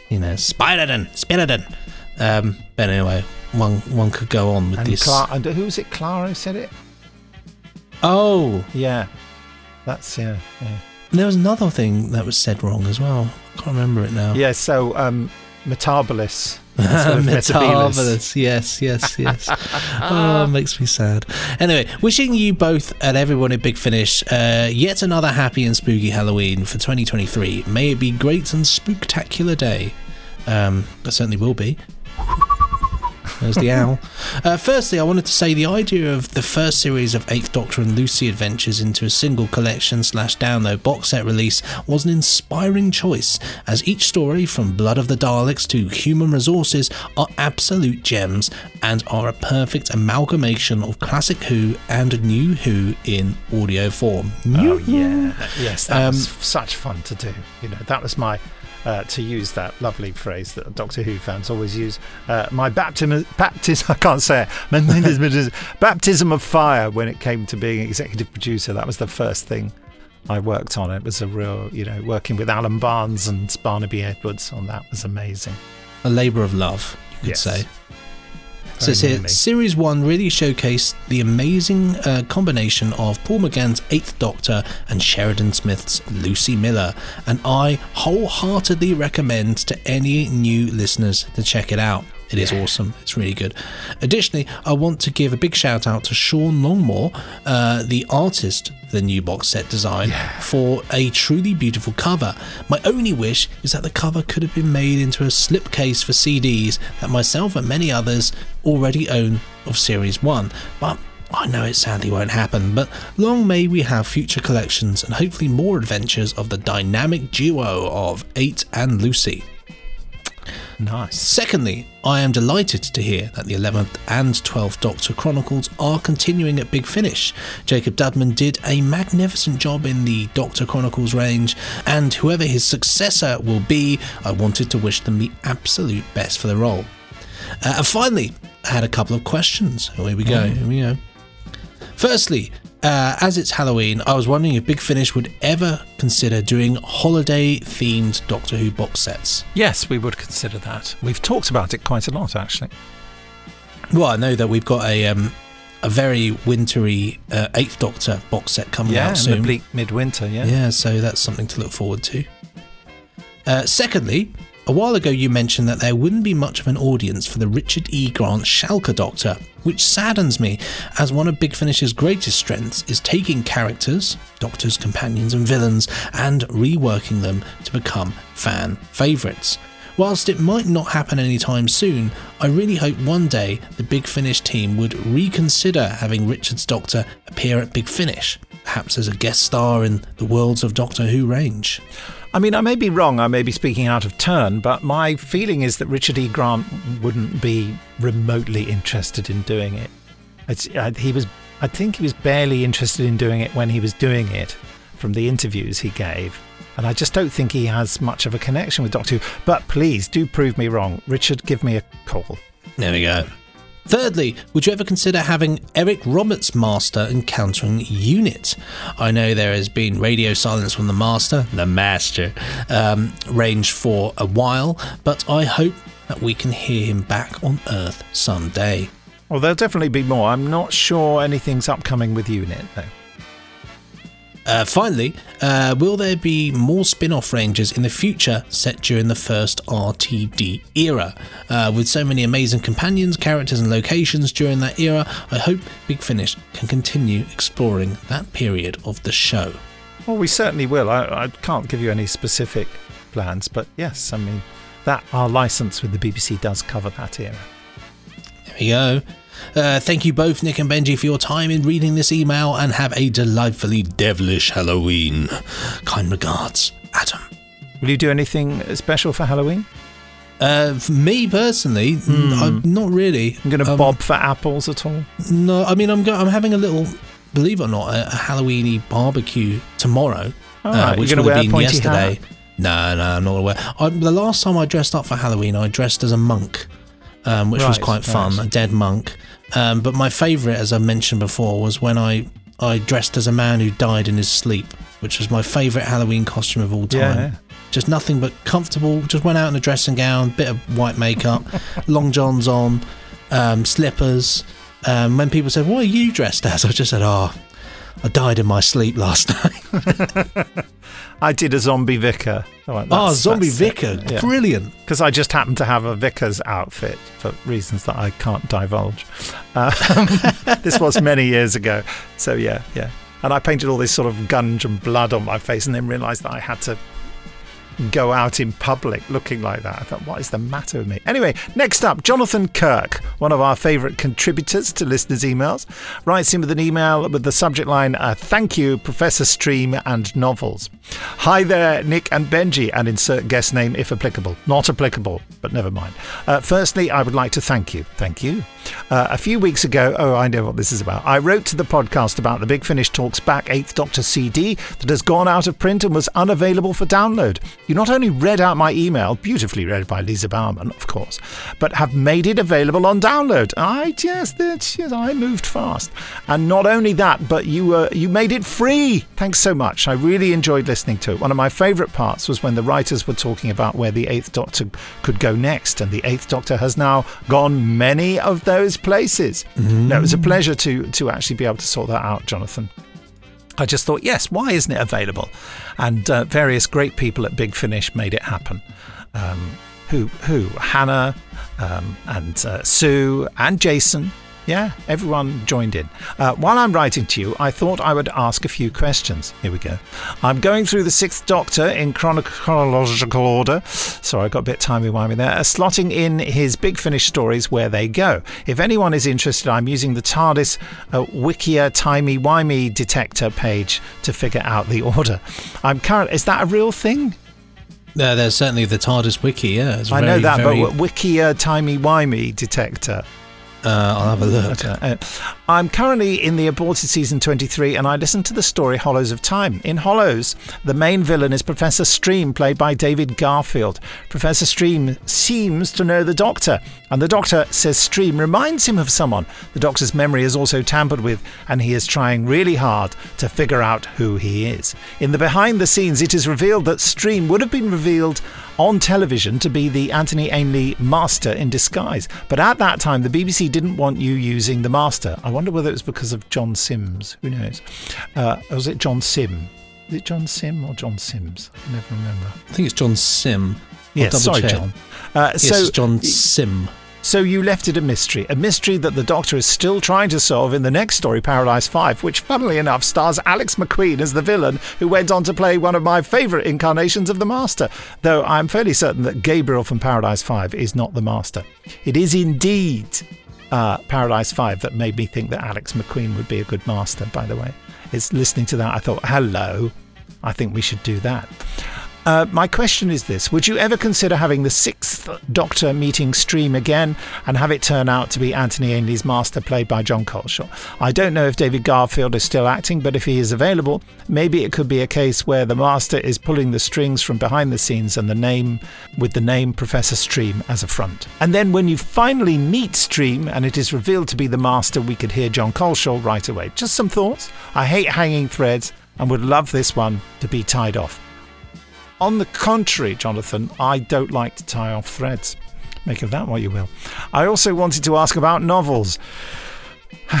You know, Spiridon, Spiridon. Um, but anyway, one one could go on with And, this. Cla- and who was it? Clara who said it? oh, Yeah. That's, yeah. Yeah. there was another thing that was said wrong as well. I can't remember it now. Yeah, so um, Metebelis. Of Metebelis. Yes, yes, yes. oh, makes me sad. Anyway, wishing you both and everyone at Big Finish uh, yet another happy and spooky Halloween for 2023. May it be great and spooktacular day. Um, it certainly will be. There's the owl. Uh, firstly, I wanted to say the idea of the first series of Eighth Doctor and Lucy adventures into a single collection slash download box set release was an inspiring choice, as each story, from Blood of the Daleks to Human Resources, are absolute gems and are a perfect amalgamation of classic Who and new Who in audio form. Oh, yeah. Yes, that Um, was such fun to do. You know, that was my. Uh, to use that lovely phrase that Doctor Who fans always use, uh, my baptism, baptism, I can't say it—baptism baptism of fire when it came to being executive producer. That was the first thing I worked on. It was a real, you know, working with Alan Barnes and Barnaby Edwards on that was amazing. a labour of love, you could Yes. say. So here. Series 1 really showcased the amazing uh, combination of Paul McGann's Eighth Doctor and Sheridan Smith's Lucy Miller, and I wholeheartedly recommend to any new listeners to check it out. It is awesome. It's really good. Additionally, I want to give a big shout out to Sean Longmore, uh, the artist for the new box set design, for a truly beautiful cover. My only wish is that the cover could have been made into a slipcase for CDs that myself and many others already own of Series 1, but I know it sadly won't happen, but long may we have future collections and hopefully more adventures of the dynamic duo of 8 and Lucy. Nice. Secondly, I am delighted to hear that the 11th and 12th Doctor Chronicles are continuing at Big Finish. Jacob Dudman did a magnificent job in the Doctor Chronicles range, and whoever his successor will be, I wanted to wish them the absolute best for the role. Uh, and finally, I had a couple of questions. Here we go. Here we go. Firstly, uh, as it's Halloween, I was wondering if Big Finish would ever consider doing holiday themed Doctor Who box sets. Yes, we would consider that. We've talked about it quite a lot, actually. Well, I know that we've got a um, a very wintry uh, Eighth Doctor box set coming Yeah, out in the soon. bleak midwinter, yeah. Yeah, so that's something to look forward to. Uh, secondly, a while ago you mentioned that there wouldn't be much of an audience for the Richard E. Grant Shalka Doctor, which saddens me, as one of Big Finish's greatest strengths is taking characters, doctors, companions, and villains, and reworking them to become fan favourites. Whilst it might not happen anytime soon, I really hope one day the Big Finish team would reconsider having Richard's Doctor appear at Big Finish, perhaps as a guest star in the Worlds of Doctor Who range. I mean, I may be wrong, I may be speaking out of turn, but my feeling is that Richard E. Grant wouldn't be remotely interested in doing it. It's, I, he was, I think he was barely interested in doing it when he was doing it from the interviews he gave. And I just don't think he has much of a connection with Doctor Who. But please do prove me wrong. Richard, give me a call. There we go. Thirdly, would you ever consider having Eric Roberts Master encountering Unit? I know there has been radio silence from the Master, the Master, um, range for a while, but I hope that we can hear him back on Earth someday. Well, there'll definitely be more. I'm not sure anything's upcoming with Unit, though. Uh, finally, uh, will there be more spin off ranges in the future set during the first RTD era? Uh, with so many amazing companions, characters, and locations during that era, I hope Big Finish can continue exploring that period of the show. Well, we certainly will. I, I can't give you any specific plans, but yes, I mean, that our license with the BBC does cover that era. There we go. Uh, thank you both, Nick and Benji, for your time in reading this email and have a delightfully devilish Halloween. Kind regards, Adam. Will you do anything special for Halloween? Uh, for me personally, mm, I, not really. I'm going to Um, bob for apples at all. No, I mean I'm go- I'm having a little, believe it or not, a, a Halloweeny barbecue tomorrow, uh, which would have been yesterday. hat? No, no, I'm not aware. I, the last time I dressed up for Halloween, I dressed as a monk, um, which was quite fun, right. a dead monk. Um, but my favourite, as I mentioned before, was when I I dressed as a man who died in his sleep, which was my favourite Halloween costume of all time. Yeah. Just nothing but comfortable. Just went out in a dressing gown, bit of white makeup, long johns on, um, slippers. Um, when people said, "What are you dressed as?" I just said, "Oh, I died in my sleep last night." I did a zombie vicar. Oh, Oh, zombie vicar. Brilliant. Because I just happened to have a vicar's outfit for reasons that I can't divulge. Uh, this was many years ago. So, yeah, yeah. And I painted all this sort of gunge and blood on my face and then realised that I had to go out in public looking like that. I thought, what is the matter with me? Anyway, next up, Jonathan Kirk, one of our favourite contributors to listeners' emails, writes in with an email with the subject line, uh, Thank you, Professor Stream and Novels. Hi there, Nick and Benji, and insert guest name if applicable. Not applicable, but never mind. Uh, firstly, I would like to thank you. Thank you. Uh, a few weeks ago, oh, I know what this is about. I wrote to the podcast about the Big Finish Talks Back 8th Doctor CD that has gone out of print and was unavailable for download. You not only read out my email, beautifully read by Lisa Bowerman, of course, but have made it available on download. I just, yes, I moved fast. And not only that, but you uh, you made it free. Thanks so much. I really enjoyed listening to it. One of my favourite parts was when the writers were talking about where the Eighth Doctor could go next, and the Eighth Doctor has now gone many of those places. No, it was a pleasure to to actually be able to sort that out, Jonathan. I just thought, yes, why isn't it available? And uh, various great people at Big Finish made it happen. Um, who? Who? Hannah um, and uh, Sue and Jason. Yeah, everyone joined in. Uh, while I'm writing to you, I thought I would ask a few questions. Here we go. I'm going through the Sixth Doctor in chrono- chronological order. Sorry, I got a bit timey-wimey there. Uh, slotting in his Big Finish stories where they go. If anyone is interested, I'm using the TARDIS uh, Wikia timey-wimey detector page to figure out the order. I'm current. Is that a real thing? Uh, there's certainly the TARDIS wiki. Yeah, I know that, very, but Wikia timey-wimey detector. Uh, I'll have a look. Uh, I'm currently in the aborted season 23 and I listened to the story Hollows of Time. In Hollows, the main villain is Professor Stream, played by David Garfield. Professor Stream seems to know the Doctor, and the Doctor says Stream reminds him of someone. The Doctor's memory is also tampered with, and he is trying really hard to figure out who he is. In the behind the scenes, it is revealed that Stream would have been revealed on television to be the Anthony Ainley Master in disguise. But at that time, the BBC didn't want you using the Master. I wonder whether it was because of John Sims. Who knows? Uh, or was it John Sim? Is it John Sim or John Sims? I never remember. I think it's John Sim. Yes, sorry, check. John. Uh, yes, so- John Sim. So you left it a mystery, a mystery that the Doctor is still trying to solve in the next story, Paradise 5, which funnily enough stars Alex Macqueen as the villain who went on to play one of my favourite incarnations of the Master, though I'm fairly certain that Gabriel from Paradise 5 is not the Master. It is indeed uh, Paradise 5 that made me think that Alex Macqueen would be a good Master, by the way. It's listening to that, I thought, hello, I think we should do that. Uh, my question is this Would you ever consider having the sixth Doctor meeting stream again and have it turn out to be Anthony Ainley's master, played by Jon Culshaw? I don't know if David Garfield is still acting, but if he is available, maybe it could be a case where the master is pulling the strings from behind the scenes and the name with the name Professor Stream as a front. And then when you finally meet Stream and it is revealed to be the master, we could hear Jon Culshaw right away. Just some thoughts. I hate hanging threads and would love this one to be tied off. On the contrary, Jonathan, I don't like to tie off threads. Make of that what you will. I also wanted to ask about novels.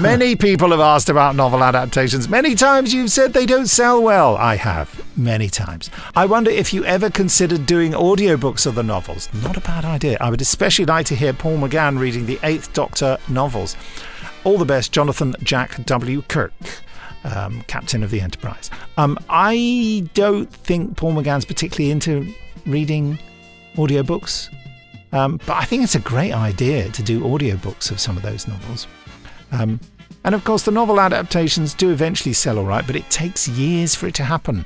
many people have asked about novel adaptations. Many times you've said they don't sell well. I have, many times. I wonder if you ever considered doing audiobooks of the novels. Not a bad idea. I would especially like to hear Paul McGann reading the Eighth Doctor novels. All the best, Jonathan Jack W. Kirk. Um, captain of the Enterprise. Um, I don't think Paul McGann's particularly into reading audiobooks, um, but I think it's a great idea to do audiobooks of some of those novels. Um, and of course, the novel adaptations do eventually sell all right, but it takes years for it to happen.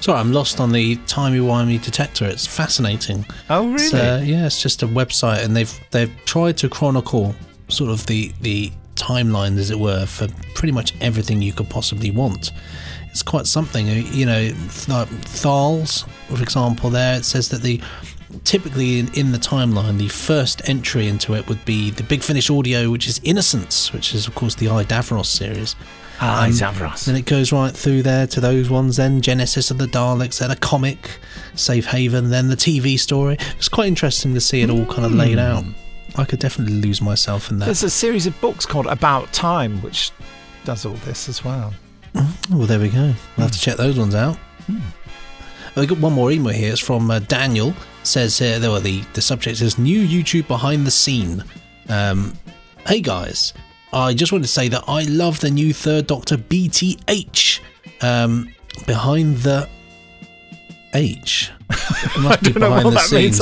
Sorry, I'm lost on the timey-wimey detector. It's fascinating. Oh, really? Yeah, it's just a website, and they've they've tried to chronicle sort of the the timeline, as it were, for pretty much everything you could possibly want. It's quite something, uh, you know. Like Thals, for example, there it says that the typically in, in the timeline, the first entry into it would be the Big Finish audio, which is Innocence, which is of course the I Davros series. Ah, Davros. Then it goes right through there to those ones. Then Genesis of the Daleks, then a comic, Safe Haven, then the TV story. It's quite interesting to see it all kind of laid out. I could definitely lose myself in that. There's a series of books called About Time, which does all this as well. Well, there we go. We'll have to check those ones out. We got one more email here. It's from uh, Daniel. Says here, though the the subject is new YouTube behind the scene. Um, hey guys, I just wanted to say that I love the new Third Doctor BTH. Um, behind the H. It must be don't know behind the scenes.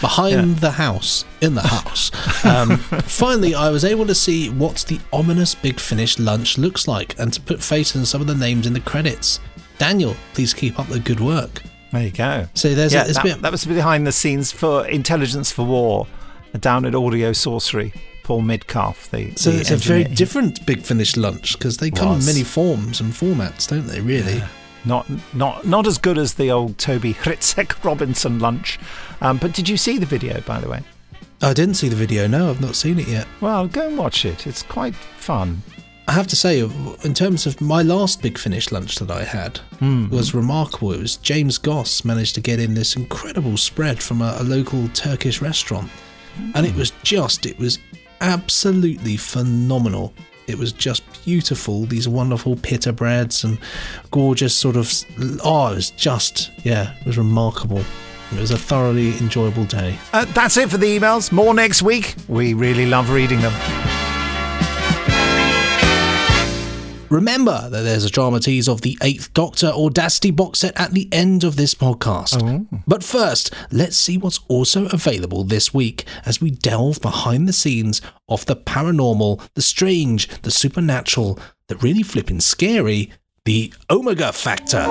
Behind Yeah. the house, in the house. Um, finally, I was able to see what the ominous Big Finish lunch looks like and to put face on some of the names in the credits. Daniel, please keep up the good work. There you go. So there's yeah, a, there's that, bit. that was behind the scenes for Intelligence for War, down at Audio Sorcery. Paul Midcalf, the So the it's a very different Big Finish lunch because they come in many forms and formats, don't they? Really. Not not not as good as the old Toby Hrycek Robinson lunch. Um, but did you see the video, by the way? I didn't see the video. No, I've not seen it yet. Well, go and watch it. It's quite fun. I have to say, in terms of my last Big Finish lunch that I had, Hmm. was remarkable. It was James Goss managed to get in this incredible spread from a, a local Turkish restaurant, and it was just, it was absolutely phenomenal. It was just beautiful. These wonderful pita breads and gorgeous sort of. Oh, it was just, yeah, it was remarkable. It was a thoroughly enjoyable day. Uh, that's it for the emails. More next week. We really love reading them. Remember that there's a drama tease of the Eighth Doctor Audacity box set at the end of this podcast. Oh. But first, let's see what's also available this week as we delve behind the scenes of the paranormal, the strange, the supernatural, the really flippin' scary, the Omega Factor.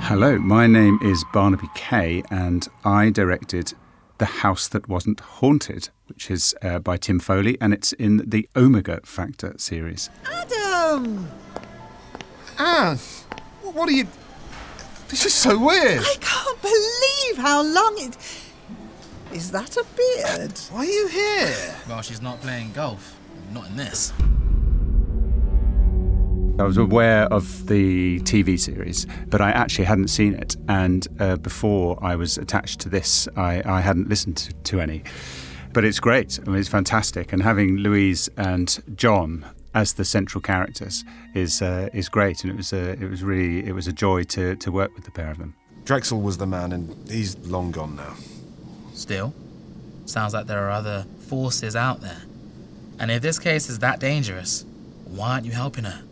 Hello, my name is Barnaby Kay, and I directed The House That Wasn't Haunted, which is uh, by Tim Foley, and it's in the Omega Factor series. Adam! Anne, what are you. This is so weird. I can't believe how long it. Is that a beard? Why are you here? Well, she's not playing golf. Not in this. I was aware of the TV series, but I actually hadn't seen it. And uh, before I was attached to this, I, I hadn't listened to, to any. But it's great. I mean, it's fantastic. And having Louise and John as the central characters is uh, is great. And it was a, it was really it was a joy to, to work with the pair of them. Drexel was the man, and he's long gone now. Still, sounds like there are other forces out there. And if this case is that dangerous, why aren't you helping her?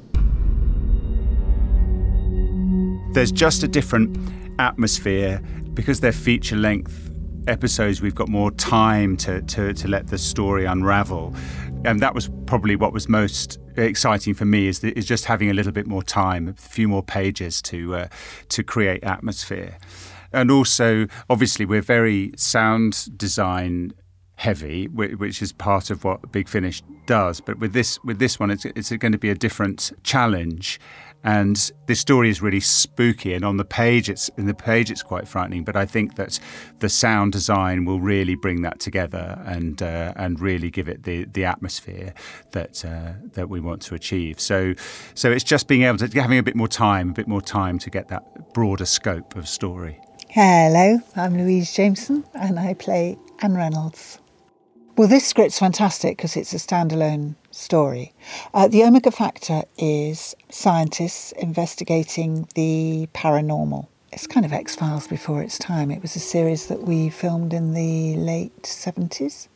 There's just a different atmosphere because they're feature length episodes. We've got more time to, to, to let the story unravel. And that was probably what was most exciting for me is, is just having a little bit more time, a few more pages to, uh, to create atmosphere. And also, obviously, we're very sound design heavy, which is part of what Big Finish does. But with this, with this one, it's, it's going to be a different challenge. And this story is really spooky, and on the page, it's in the page, it's quite frightening. But I think that the sound design will really bring that together and uh, and really give it the the atmosphere that uh, that we want to achieve. So, so it's just being able to having a bit more time, a bit more time to get that broader scope of story. Hello, I'm Louise Jameson and I play Anne Reynolds. Well, this script's fantastic because it's a standalone story. Uh, the Omega Factor is scientists investigating the paranormal. It's kind of X Files before its time. It was a series that we filmed in the late 70s.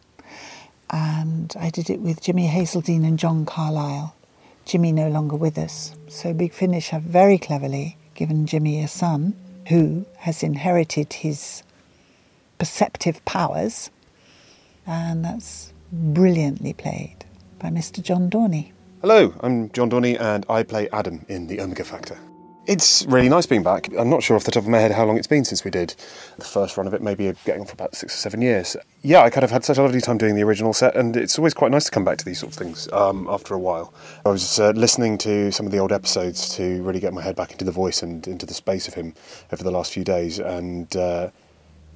and I did it with Jimmy Hazeldine and John Carlisle. Jimmy no longer with us. So Big Finish have very cleverly given Jimmy a son who has inherited his perceptive powers, and that's brilliantly played by Mr. John Dorney. Hello, I'm John Dorney and I play Adam in The Omega Factor. It's really nice being back. I'm not sure off the top of my head how long it's been since we did the first run of it, maybe getting on for about six or seven years. Yeah, I kind of had such a lovely time doing the original set, and it's always quite nice to come back to these sorts of things um, after a while. I was uh, listening to some of the old episodes to really get my head back into the voice and into the space of him over the last few days, and uh,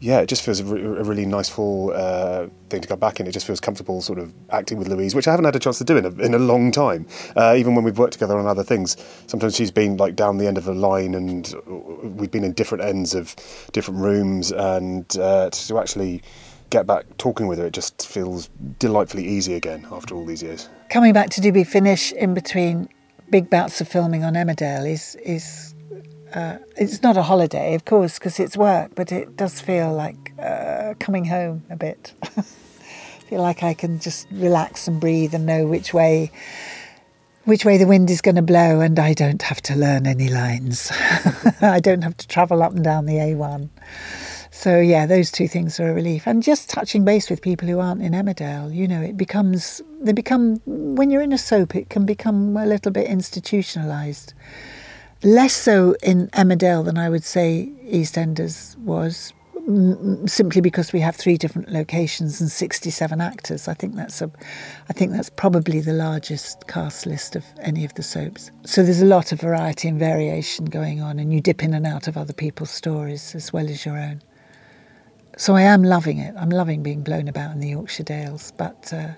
yeah, it just feels a, re- a really nice full uh, thing to come back in. It just feels comfortable, sort of acting with Louise, which I haven't had a chance to do in a, in a long time. Uh, even when we've worked together on other things, sometimes she's been like down the end of a line, and we've been in different ends of different rooms, and uh, to actually get back talking with her, it just feels delightfully easy again after all these years. Coming back to do Big Finish in between big bouts of filming on Emmerdale is is uh, it's not a holiday, of course, because it's work, but it does feel like uh, coming home a bit. feel like I can just relax and breathe and know which way which way the wind is going to blow, and I don't have to learn any lines. I don't have to travel up and down the A1. So yeah, those two things are a relief. And just touching base with people who aren't in Emmerdale, you know, it becomes they become when you're in a soap, it can become a little bit institutionalized less so in Emmerdale than I would say EastEnders was, m- simply because we have three different locations and 67 actors. I think that's a, I think that's probably the largest cast list of any of the soaps. So there's a lot of variety and variation going on, and you dip in and out of other people's stories as well as your own. So I am loving it. I'm loving being blown about in the Yorkshire Dales, but uh,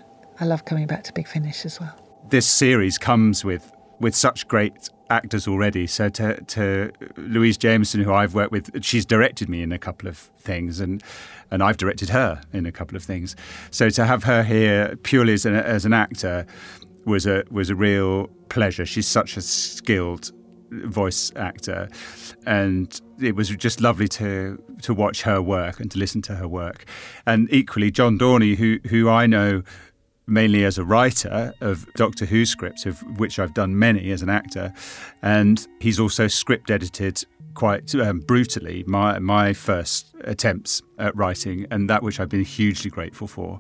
I love coming back to Big Finish as well. This series comes with with such great actors already. So to, to Louise Jameson, who I've worked with, she's directed me in a couple of things, and and I've directed her in a couple of things. So to have her here purely as an, as an actor was a was a real pleasure. She's such a skilled voice actor, and it was just lovely to to watch her work and to listen to her work. And equally, John Dorney, who who I know mainly as a writer of Doctor Who scripts, of which I've done many as an actor, and he's also script edited quite um, brutally my my first attempts at writing, and that which I've been hugely grateful for.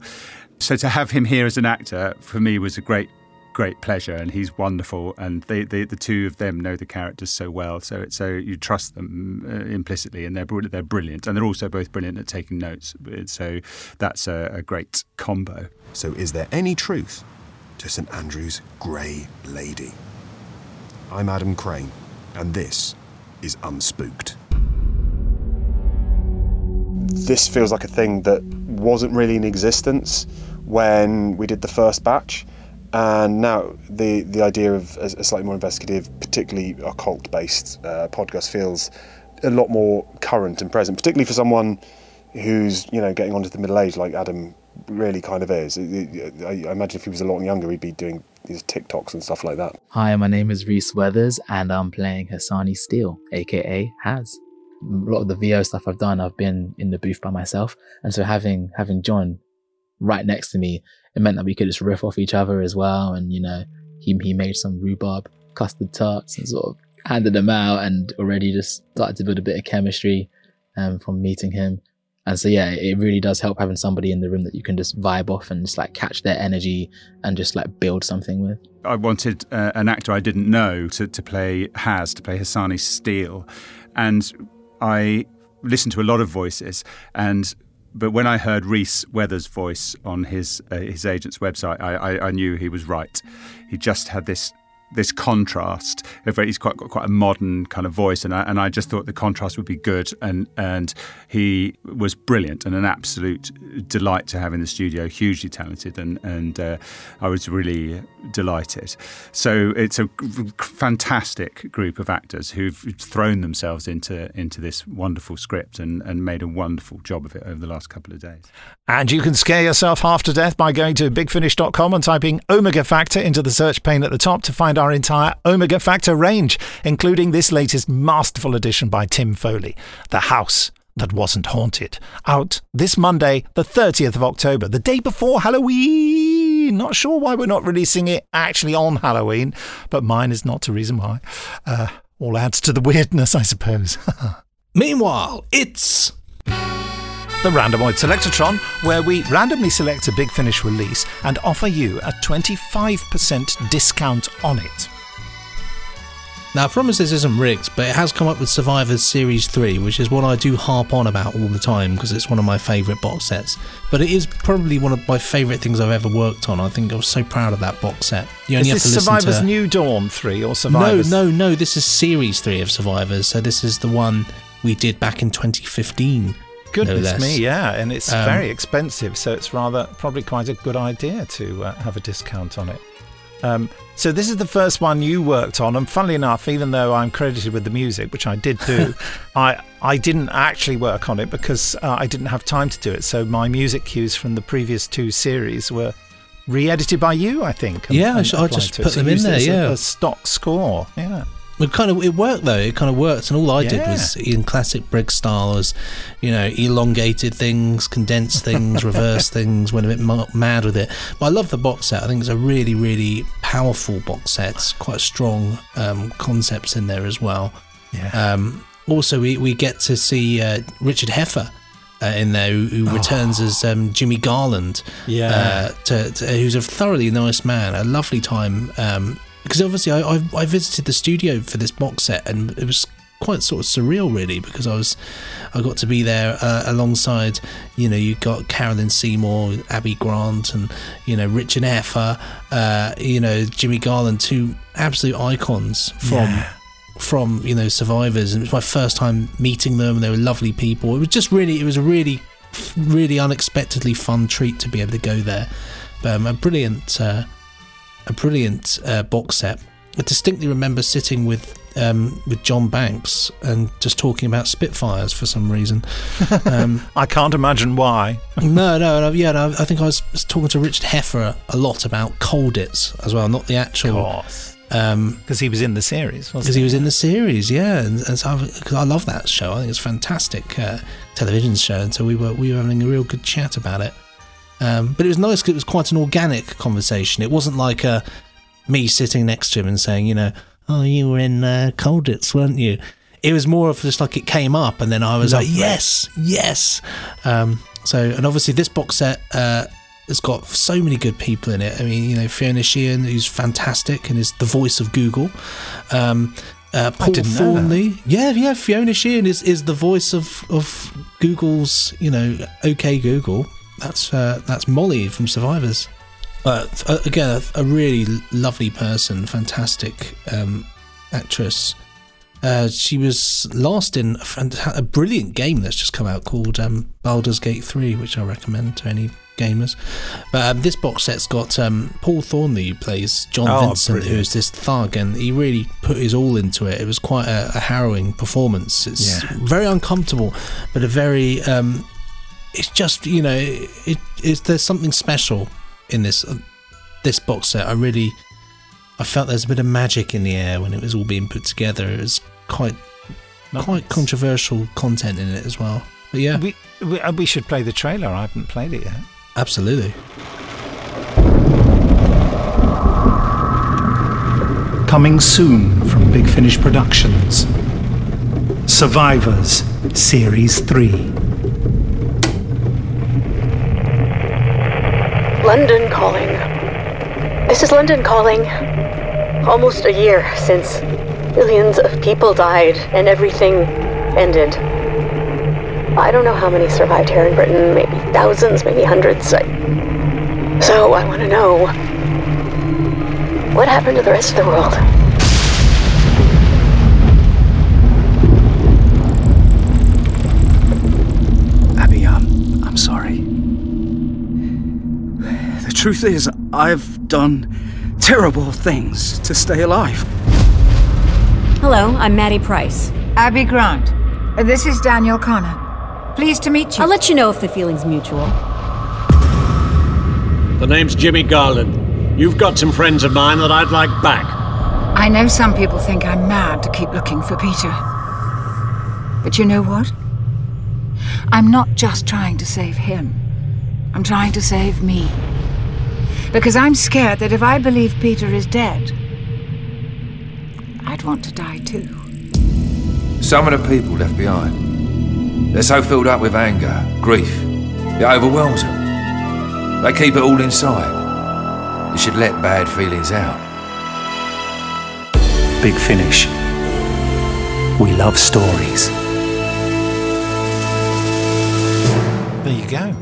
So to have him here as an actor for me was a great great pleasure and he's wonderful and they, they, the two of them know the characters so well so so you trust them uh, implicitly and they're they're brilliant and they're also both brilliant at taking notes so that's a, a great combo. So is there any truth to St Andrew's Grey Lady? I'm Adam Crane and this is Unspooked. This feels like a thing that wasn't really in existence when we did the first batch and now the the idea of a, a slightly more investigative, particularly occult based uh, podcast feels a lot more current and present, particularly for someone who's you know getting onto the middle age like Adam really kind of is. I imagine if he was a lot younger, he'd be doing these TikToks and stuff like that. Hi, my name is Reese Weathers, and I'm playing Hassani Steele, aka Has. A lot of the VO stuff I've done, I've been in the booth by myself, and so having having John right next to me it meant that we could just riff off each other as well. And, you know, he, he made some rhubarb custard tarts and sort of handed them out and already just started to build a bit of chemistry um, from meeting him. And so, yeah, it really does help having somebody in the room that you can just vibe off and just like catch their energy and just like build something with. I wanted uh, an actor I didn't know to, to play Haz, to play Hassani Steele. And I listened to a lot of voices and but when I heard Reese Weathers' voice on his uh, his agent's website, I, I, I, knew he was right. He just had this this contrast. He's quite got quite a modern kind of voice, and I, and I just thought the contrast would be good. And and he was brilliant and an absolute delight to have in the studio. Hugely talented, and and uh, I was really delighted. So it's a fantastic group of actors who've thrown themselves into into this wonderful script and and made a wonderful job of it over the last couple of days. And you can scare yourself half to death by going to bigfinish.com and typing Omega Factor into the search pane at the top to find our entire Omega Factor range, including this latest masterful edition by Tim Foley, The House that wasn't haunted. Out this Monday, the 30th of October, the day before Halloween. Not sure why we're not releasing it actually on Halloween, but mine is not a reason why. Uh, all adds to the weirdness, I suppose. Meanwhile, it's the Randomoid Selectatron, where we randomly select a Big Finish release and offer you a 25% discount on it. Now, I promise this isn't rigged, but it has come up with Survivors Series 3, which is what I do harp on about all the time because it's one of my favourite box sets. But it is probably one of my favourite things I've ever worked on. I think I was so proud of that box set. You only is have this Survivors to. New Dawn 3 or Survivors? No, no, no. This is Series 3 of Survivors. So this is the one we did back in 2015. Goodness no me, yeah, and it's Um, very expensive, so it's rather probably quite a good idea to uh, have a discount on it. Um, so this is the first one you worked on, and funnily enough, even though I'm credited with the music, which I did do, I I didn't actually work on it because uh, I didn't have time to do it. So my music cues from the previous two series were re-edited by you, I think. and- Yeah, I and sh- I just put them in there, as a- yeah. a stock score. Yeah. It kind of it worked though. It kind of worked, and all I did was in classic Briggs style was, you know, elongated things, condensed things, reverse things. Went a bit mad with it. But I love the box set. I think it's a really, really powerful box set. Quite strong um, concepts in there as well. Yeah. Um, also, we we get to see uh, Richard Heffer. Uh, in there, who, who returns as um, Jimmy Garland, Yeah. uh, to, to, who's a thoroughly nice man, a lovely time. Um, because obviously, I, I I visited the studio for this box set, and it was quite sort of surreal, really, because I was I got to be there uh, alongside, you know, you got Carolyn Seymour, Abby Grant, and you know Richard Heffer, uh, you know Jimmy Garland, two absolute icons from Yeah. from you know survivors. And it was my first time meeting them and they were lovely people. It was just really it was a really really unexpectedly fun treat to be able to go there. Um, a brilliant uh, a brilliant uh, box set I distinctly remember sitting with um, with John Banks and just talking about Spitfires for some reason. Um, I can't imagine why. no, no, no, yeah, no, I think I was talking to Richard Heffer a lot about Colditz as well, not the actual. Um, Because he was in the series, because he was in the series, yeah, and, and so because I love that show, I think it's a fantastic uh, television show, and so we were we were having a real good chat about it. Um, but it was nice because it was quite an organic conversation. It wasn't like uh, me sitting next to him and saying, you know, oh, you were in uh, Colditz, weren't you? It was more of just like it came up, and then I was Lovely. like, yes, yes. Um, so, and obviously this box set uh, has got so many good people in it. I mean, you know, Fiona Sheehan, who's fantastic and is the voice of Google. Um, uh, Paul didn't know that. Thornley, yeah, yeah. Fiona Sheehan is, is the voice of, of Google's, you know, OK Google. That's uh, that's Molly from Survivors. Uh, uh, again, a, a really lovely person, fantastic um, actress. Uh, she was last in a, a brilliant game that's just come out called um, Baldur's Gate 3, which I recommend to any gamers. But um, this box set's got um, Paul Thornley, who plays John Oh, Vincent, brilliant. who's this thug, and he really put his all into it. It was quite a, a harrowing performance. It's Yeah. very uncomfortable, but a very. Um, it's just you know, it's there's something special in this uh, this box set. I really, I felt there's a bit of magic in the air when it was all being put together. It was quite quite controversial content in it as well. But yeah, We, we, uh, we should play the trailer. I haven't played it yet. absolutely. Coming soon from Big Finish Productions. Survivors Series 3. London calling. This is London calling. Almost a year since millions of people died and everything ended. I don't know how many survived here in Britain, maybe thousands, maybe hundreds. So I want to know what happened to the rest of the world? Truth is, I've done terrible things to stay alive. Hello, I'm Maddie Price. Abby Grant. This is Daniel Connor. Pleased to meet you. I'll let you know if the feeling's mutual. The name's Jimmy Garland. You've got some friends of mine that I'd like back. I know some people think I'm mad to keep looking for Peter. But you know what? I'm not just trying to save him, I'm trying to save me. Because I'm scared that if I believe Peter is dead, I'd want to die too. Some of the people left behind. They're so filled up with anger, grief, it overwhelms them. They keep it all inside. You should let bad feelings out. Big Finish. We love stories. There you go.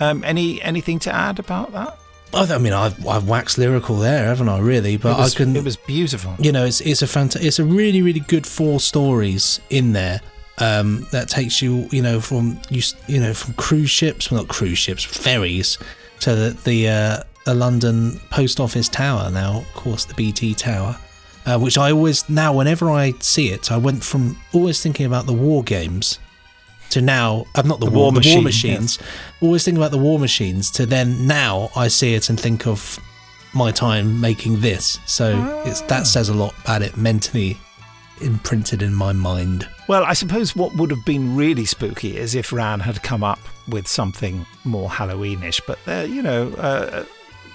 Um, any anything to add about that? I, I mean, I've, I've waxed lyrical there, haven't I? Really, but was- I can. it was beautiful. You know, it's it's a fanta- It's a really really good four stories in there. Um, that takes you, you know, from you, you know, from cruise ships, well, not cruise ships, ferries, to the the, uh, the London Post Office Tower. Now, of course, the BT Tower, uh, which I always now, whenever I see it, I went from always thinking about the war games to now I'm not the, The war, war the war machines. Always think about the war machines to then now I see it and think of my time making this. So it's that says a lot about it mentally imprinted in my mind. Well, I suppose what would have been really spooky is if Ran had come up with something more Halloweenish. But uh, you know, uh,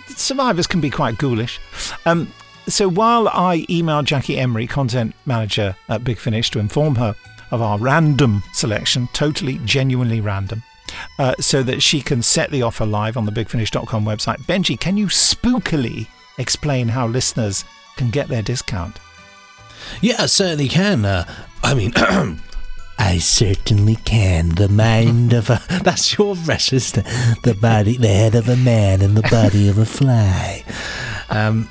survivors can be quite ghoulish. Um, so while I emailed Jackie Emery, content manager at Big Finish, to inform her of our random selection, totally genuinely random. Uh, so that she can set the offer live on the bigfinish.com website. Benji, can you spookily explain how listeners can get their discount? Yeah, I certainly can. Uh, I mean, I certainly can. The mind of a. That's your precious. The, the body, the head of a man and the body of a fly. Um,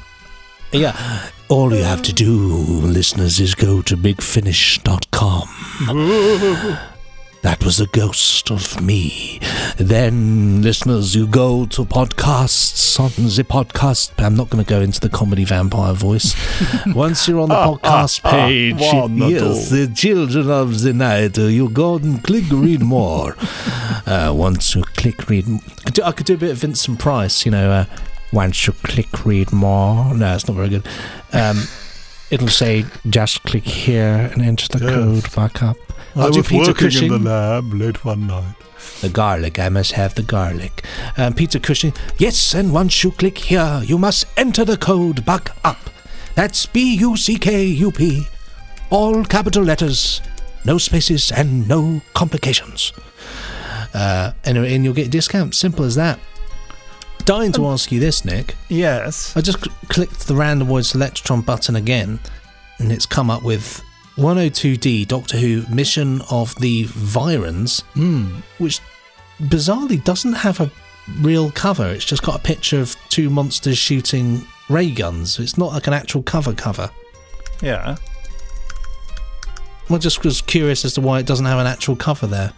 yeah. All you have to do, listeners, is go to bigfinish.com. That was a ghost of me. Then, listeners, you go to podcasts on the podcast. I'm not going to go into the comedy vampire voice. Once you're on the Ah, podcast ah, ah, page, wonderful. yes, the children of the night, uh, you go and click read more. uh, once you click read, I could, do, I could do a bit of Vincent Price, you know. Uh, once you click read more, no, it's not very good. Um, it'll say just click here and enter the Yes. code back up. I I'll do was working Cushing. in the lab late one night. The garlic, I must have the garlic. Um, Peter Cushing, yes, and once you click here, you must enter the code back up. That's B U C K U P. All capital letters, no spaces, and no complications. Uh, and, and you'll get a discount. Simple as that. Dying to ask you this, Nick. Yes. I just cl- clicked the Randomoid Selectatron button again, and it's come up with 102D Doctor Who Mission of the Viyrans, Hmm. which bizarrely doesn't have a real cover. It's just got a picture of two monsters shooting ray guns. It's not like an actual cover cover. Yeah. I just was curious as to why it doesn't have an actual cover there.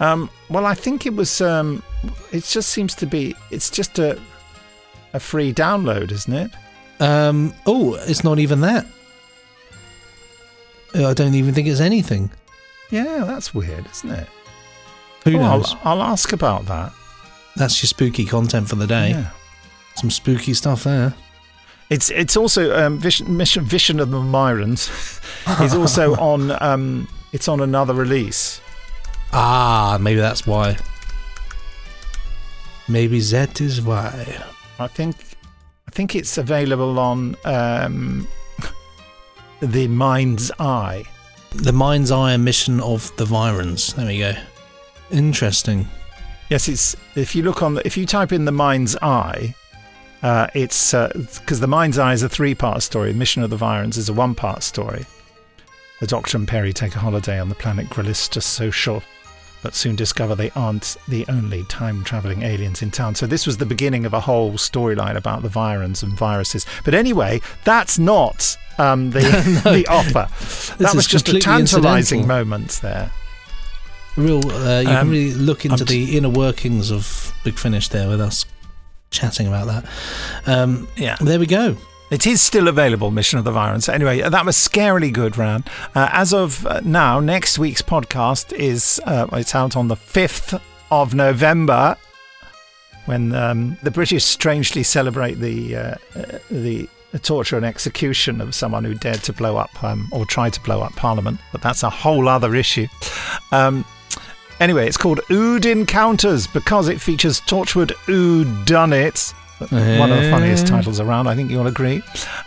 Um, well, I think it was. Um, it just seems to be. It's just a a free download, isn't it? Um, oh, it's not even that. Uh, I don't even think it's anything. Yeah, that's weird, isn't it? Who Oh, I'll- knows? I'll, ask about that. That's your spooky content for the day. Yeah. Some spooky stuff there. It's it's also um, Vision Mission Vision of the Myrons is also on. Um, it's on another release. Ah, maybe that's why. Maybe that is why. I think I think it's available on um, the Mind's Eye. The Mind's Eye mission of the Viyrans. There we go. Interesting. Yes, it's if you look on the, if you type in the Mind's Eye, uh, it's because the Mind's Eye is a three-part story. Mission of the Viyrans is a one-part story. The Doctor and Peri take a holiday on the planet Grillista Social, but soon discover they aren't the only time-traveling aliens in town. So this was the beginning of a whole storyline about the Viyrans and viruses. But anyway, that's not um, the No. the offer. that was just a incidental. moment there. Real, uh, you can Um, really look into t- the inner workings of Big Finish there with us chatting about that. Um, yeah, there we go. It is still available, Mission of the Viyrans. Anyway, that was scarily good, Ran. Uh, as of uh, now, next week's podcast is uh, it's out on the fifth of November, when um, the British strangely celebrate the uh, uh, the torture and execution of someone who dared to blow up um, or tried to blow up Parliament. But that's a whole other issue. Um, Anyway, it's called Ood Encounters because it features Torchwood Ood Done It. One of the funniest Eh. titles around, I think you'll agree.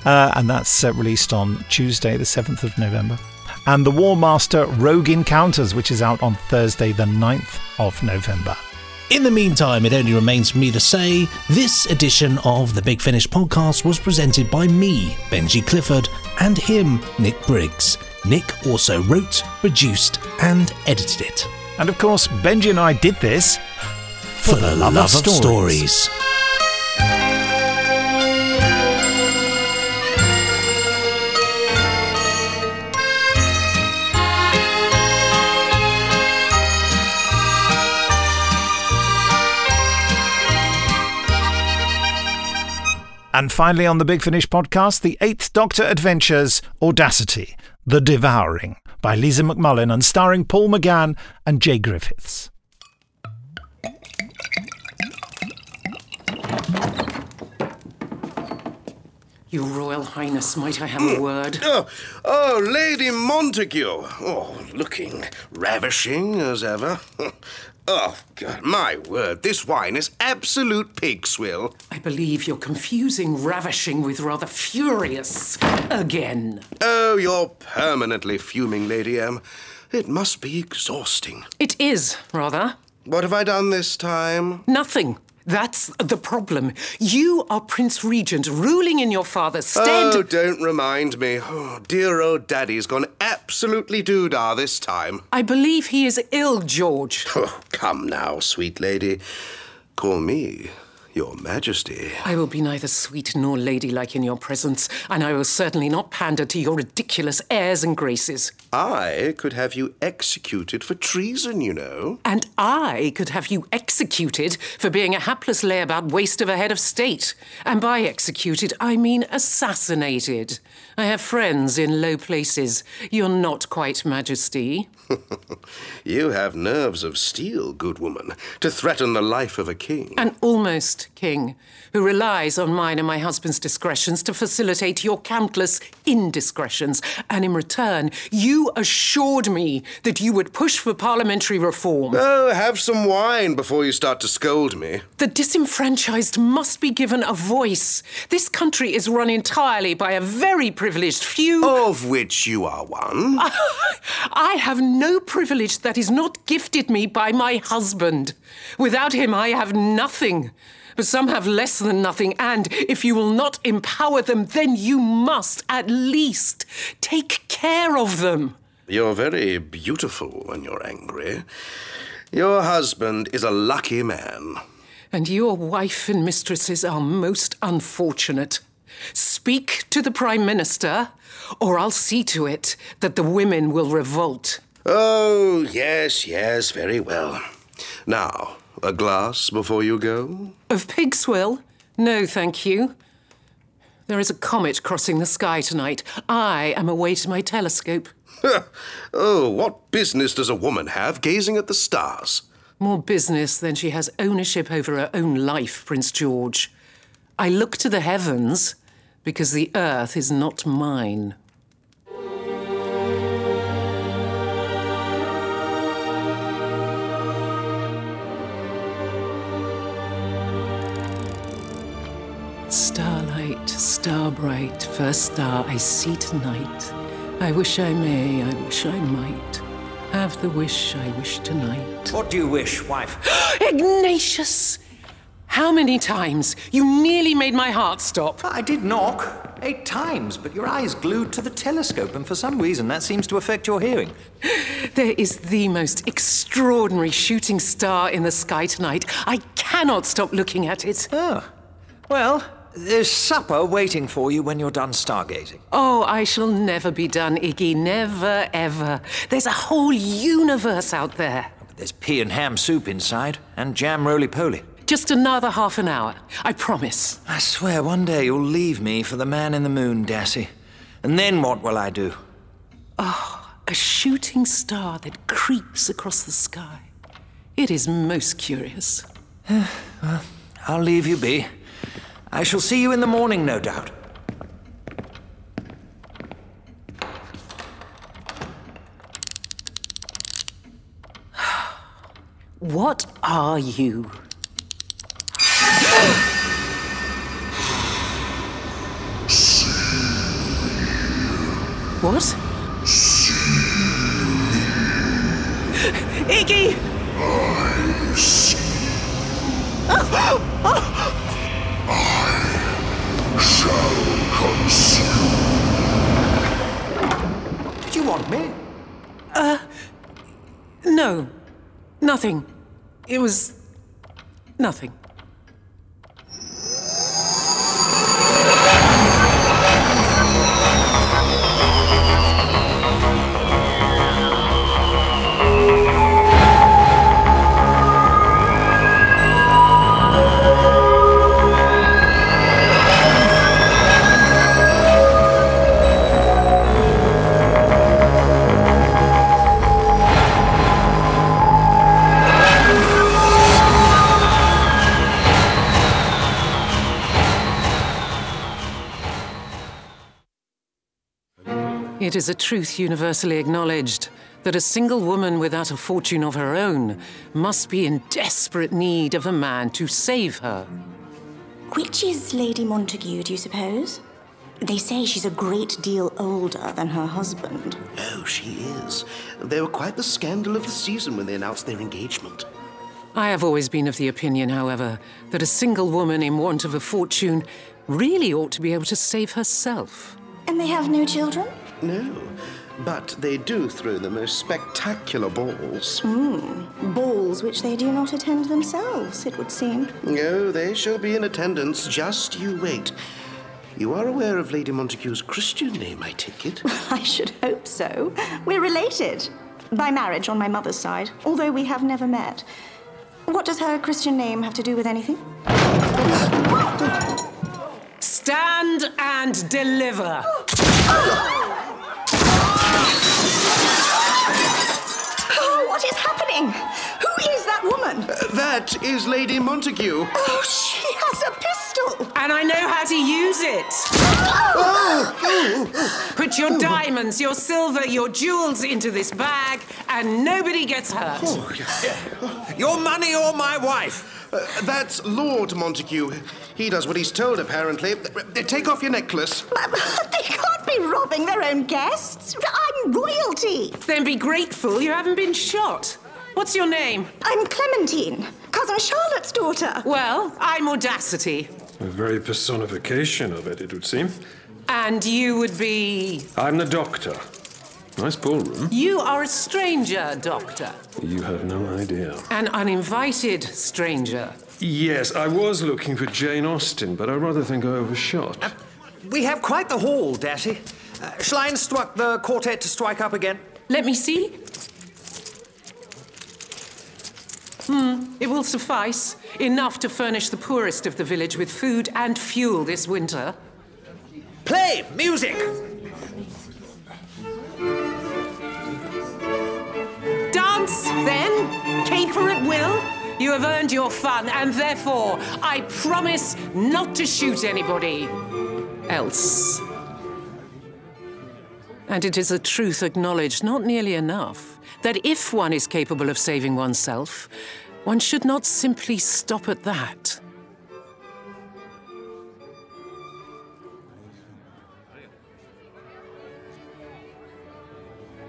Uh, and that's uh, released on Tuesday, the 7th of November. And The War Master Rogue Encounters, which is out on Thursday, the 9th of November. In the meantime, it only remains for me to say this edition of the Big Finish podcast was presented by me, Benji Clifford, and him, Nick Briggs. Nick also wrote, produced, and edited it. And of course, Benji and I did this For the love of stories. And finally, on the Big Finish podcast, the Eighth Doctor Adventures Audacity, The Devouring, by Lisa McMullin and starring Paul McGann and Jaye Griffiths. Your Royal Highness, might I have a hmm. word? Oh, oh, Lady Montague. Oh, looking ravishing as ever. Oh, God, my word, this wine is absolute pig swill. I believe you're confusing ravishing with rather furious again. Oh, you're permanently fuming, Lady M. It must be exhausting. It is, rather. What have I done this time? Nothing. That's the problem. You are Prince Regent, ruling in your father's stead. Oh, don't remind me. Oh, dear old Daddy's gone absolutely doodah this time. I believe he is ill, George. Oh, come now, sweet lady. Call me your majesty. I will be neither sweet nor ladylike in your presence, and I will certainly not pander to your ridiculous airs and graces. I could have you executed for treason, you know. And I could have you executed for being a hapless layabout waste of a head of state. And by executed, I mean assassinated. I have friends in low places. You're not quite majesty. You have nerves of steel, good woman, to threaten the life of a king. An almost king who relies on mine and my husband's discretions to facilitate your countless indiscretions. And in return, you assured me that you would push for parliamentary reform. Oh, have some wine before you start to scold me. The disenfranchised must be given a voice. This country is run entirely by a very privileged few. Of which you are one. I have no privilege that is not gifted me by my husband. Without him, I have nothing. But some have less than nothing, and if you will not empower them, then you must at least take care of them. You're very beautiful when you're angry. Your husband is a lucky man. And your wife and mistresses are most unfortunate. Speak to the Prime Minister, or I'll see to it that the women will revolt. Oh, yes, yes, very well. Now, a glass before you go? Of pig swill? No, thank you. There is a comet crossing the sky tonight. I am away to my telescope. oh, what business does a woman have gazing at the stars? More business than she has ownership over her own life, Prince George. I look to the heavens because the earth is not mine. Starlight, star bright, first star I see tonight. I wish I may, I wish I might have the wish I wish tonight. What do you wish, wife? Ignatius! How many times? You nearly made my heart stop. I did knock eight times, but your eyes glued to the telescope, and for some reason that seems to affect your hearing. There is the most extraordinary shooting star in the sky tonight. I cannot stop looking at it. Oh. Well, there's supper waiting for you when you're done stargazing. Oh, I shall never be done, Iggy. Never, ever. There's a whole universe out there. There's pea and ham soup inside, and jam roly poly. Just another half an hour. I promise. I swear one day you'll leave me for the man in the moon, Dassie. And then what will I do? Oh, a shooting star that creeps across the sky. It is most curious. well, I'll leave you be. I shall see you in the morning, no doubt. What are you? What? It is a truth universally acknowledged that a single woman without a fortune of her own must be in desperate need of a man to save her. Which is Lady Montague, do you suppose? They say she's a great deal older than her husband. Oh, she is. They were quite the scandal of the season when they announced their engagement. I have always been of the opinion, however, that a single woman in want of a fortune really ought to be able to save herself. And they have no children? No, but they do throw the most spectacular balls. Hmm. Balls which they do not attend themselves, it would seem. No, they shall be in attendance. Just you wait. You are aware of Lady Montague's Christian name, I take it? I should hope so. We're related. By marriage on my mother's side, although we have never met. What does her Christian name have to do with anything? Stand and deliver. what is? Who is that woman? Uh, that is Lady Montague. Oh, she has a pistol. And I know how to use it. Oh. Put your diamonds, your silver, your jewels into this bag, and nobody gets hurt. Your money or my wife? Uh, that's Lord Montague. He does what he's told, apparently. Uh, Take off your necklace. They can't be robbing their own guests. I'm royalty. Then be grateful you haven't been shot. What's your name? I'm Clementine, cousin Charlotte's daughter. Well, I'm Audacity. A very personification of it, it would seem. And you would be. I'm the doctor. Nice ballroom. You are a stranger, Doctor. You have no idea. An uninvited stranger. Yes, I was looking for Jane Austen, but I rather think I overshot. We have quite the hall, Dassie. Uh, shall I the quartet to strike up again? Let me see. Hmm, it will suffice. Enough to furnish the poorest of the village with food and fuel this winter. Play! Music! Dance, then! Caper at will! You have earned your fun, and therefore, I promise not to shoot anybody else. And it is a truth acknowledged not nearly enough that if one is capable of saving oneself, one should not simply stop at that.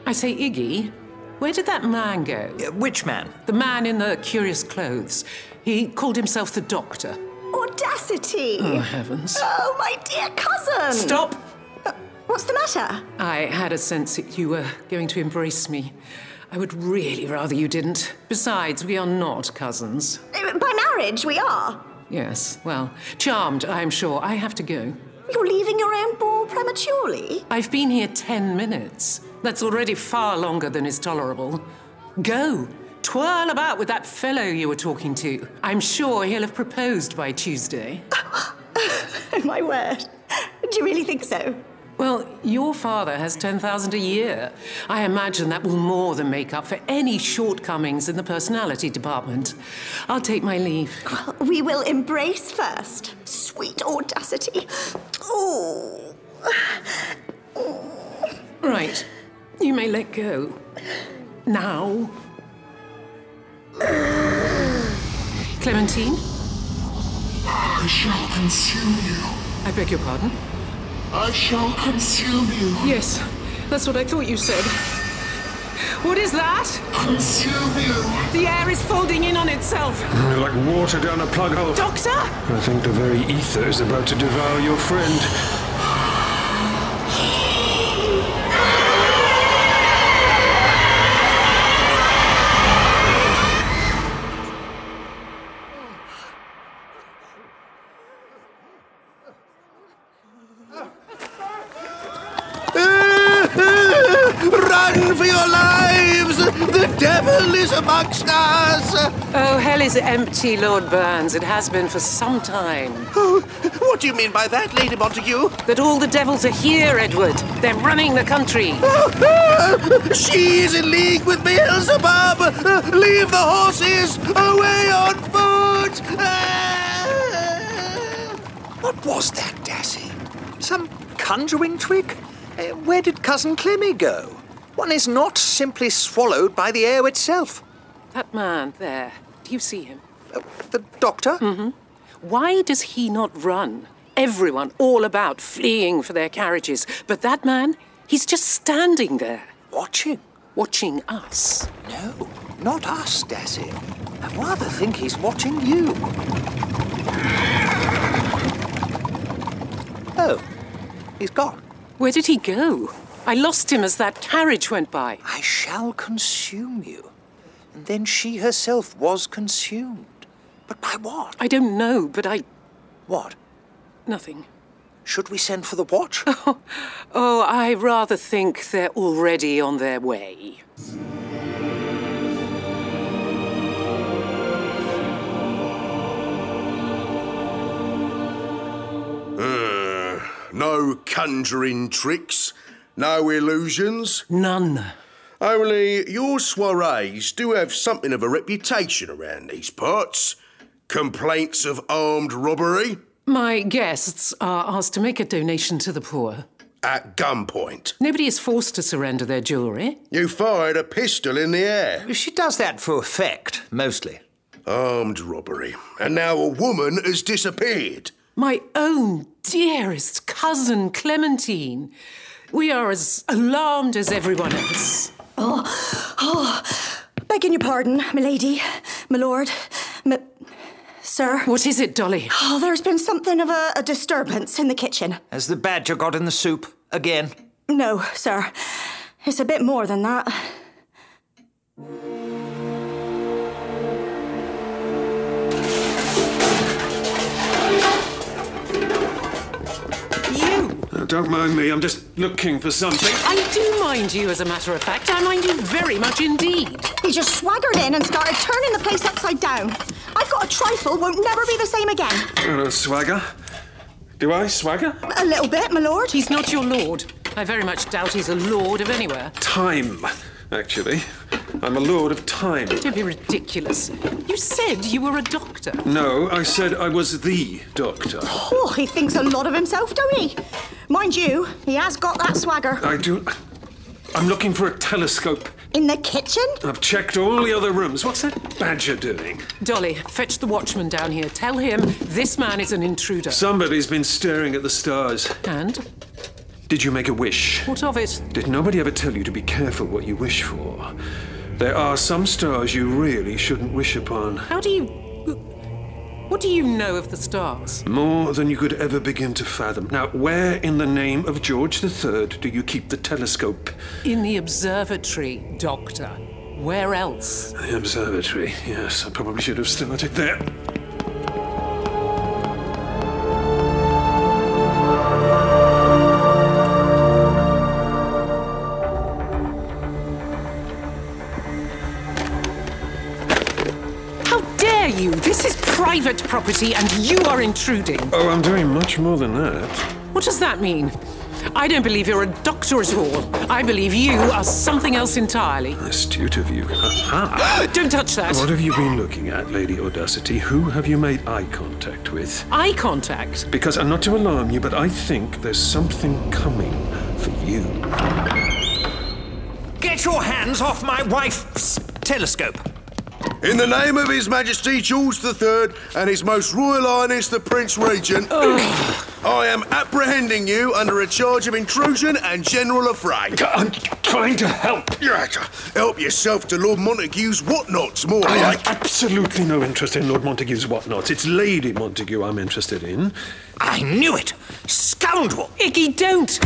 I say, Iggy, where did that man go? which man? The man in the curious clothes. He called himself the Doctor. Audacity! Oh, heavens. Oh, my dear cousin! Stop! Uh, what's the matter? I had a sense that you were going to embrace me. I would really rather you didn't. Besides, we are not cousins. Uh, By marriage, we are. Yes, well, charmed, I'm sure. I have to go. You're leaving your own ball prematurely? I've been here ten minutes. That's already far longer than is tolerable. Go. Twirl about with that fellow you were talking to. I'm sure he'll have proposed by Tuesday. My word. Do you really think so? Well, your father has 10,000 a year. I imagine that will more than make up for any shortcomings in the personality department. I'll take my leave. We will embrace first. Sweet audacity. Oh. Right. You may let go. Now. Clementine? I shall consume you. I beg your pardon? I shall consume you. Yes, that's what I thought you said. What is that? Consume you. The air is folding in on itself. Like water down a plug hole. Doctor? I think the very ether is about to devour your friend. Your lives! The devil is amongst us! Oh, hell is empty, Lord Burns. It has been for some time. Oh, what do you mean by that, Lady Montague? That all the devils are here, Edward. They're running the country. she is in league with Beelzebub! Leave the horses! Away on foot! What was that, Dassie? Some conjuring trick? Uh, where did Cousin Clemmy go? One is not simply swallowed by the air itself. That man there. Do you see him? the doctor? Mm-hmm. Why does he not run? Everyone all about fleeing for their carriages. But that man, he's just standing there. Watching? Watching us. No, not us, Dassie. I rather think he's watching you. Oh, he's gone. Where did he go? I lost him as that carriage went by. I shall consume you. And then she herself was consumed. But by what? I don't know, but I. What? Nothing. Should we send for the watch? Oh, oh, I rather think they're already on their way. Uh, no conjuring tricks, no illusions. None. Only your soirees do have something of a reputation around these parts. Complaints of armed robbery My guests are asked to make a donation to the poor. at gunpoint. Nobody is forced to surrender their jewellery. You fired a pistol in the air. She does that for effect, mostly. Armed robbery. And now a woman has disappeared. My own dearest cousin Clementine. We are as alarmed as everyone else. Oh, oh, begging your pardon, my lady, my lord, my. Sir. What is it, Dolly? Oh, there's been something of a, a disturbance in the kitchen. Has the badger got in the soup again? No, sir. It's a bit more than that. Uh, don't mind me, I'm just looking for something. I do mind you, as a matter of fact. I mind you very much indeed. He just swaggered in and started turning the place upside down. I've got a trifle, won't never be the same again. Hello, swagger. Do I swagger? A little bit, my lord. He's not your lord. I very much doubt he's a lord of anywhere. Time, actually. I'm a lord of time. Don't be ridiculous. You said you were a doctor. No, I said I was the doctor. Oh, he thinks a lot of himself, don't he? Mind you, he has got that swagger. I do. I'm looking for a telescope. In the kitchen? I've checked all the other rooms. What's that badger doing? Dolly, fetch the watchman down here. Tell him this man is an intruder. Somebody's been staring at the stars. And? Did you make a wish? What of it? Did nobody ever tell you to be careful what you wish for? There are some stars you really shouldn't wish upon. How do you. What do you know of the stars? More than you could ever begin to fathom. Now, where in the name of George III do you keep the telescope? In the observatory, Doctor. Where else? The observatory, yes. I probably should have started there. Private property and you are intruding. Oh, I'm doing much more than that. What does that mean? I don't believe you're a doctor at all. I believe you are something else entirely. Astute of you. Aha! Don't touch that. What have you been looking at, Lady Audacity? Who have you made eye contact with? Eye contact? Because, and not to alarm you, but I think there's something coming for you. Get your hands off my wife's telescope. In the name of His Majesty George III and His Most Royal Highness the Prince Regent, I am apprehending you under a charge of intrusion and general affray. I'm trying to help. You have to help yourself to Lord Montague's whatnots, more I like. have absolutely no interest in Lord Montague's whatnots. It's Lady Montague I'm interested in. I knew it! Scoundrel! Iggy, don't!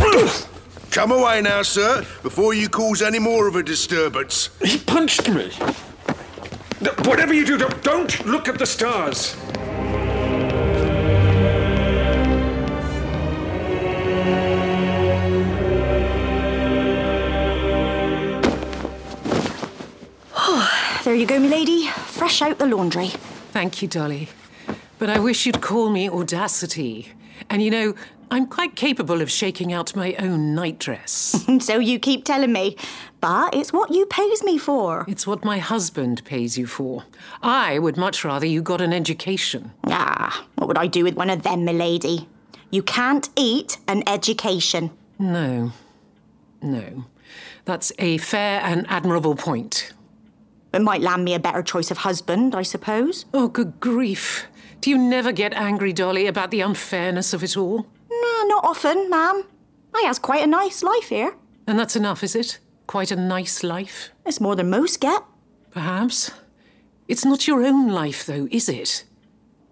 Come away now, sir, before you cause any more of a disturbance. He punched me. No, Whatever you do, don't, don't look at the stars. Oh, There you go, milady. Fresh out the laundry. Thank you, Dolly. But I wish you'd call me Audacity. And you know, I'm quite capable of shaking out my own nightdress. so you keep telling me. But it's what you pays me for. It's what my husband pays you for. I would much rather you got an education. Ah, what would I do with one of them, milady? You can't eat an education. No. No. That's a fair and admirable point. It might land me a better choice of husband, I suppose. Oh, good grief. Do you never get angry, Dolly, about the unfairness of it all? No, not often, ma'am. I has quite a nice life here. And that's enough, is it? Quite a nice life? It's more than most get. Perhaps. It's not your own life, though, is it?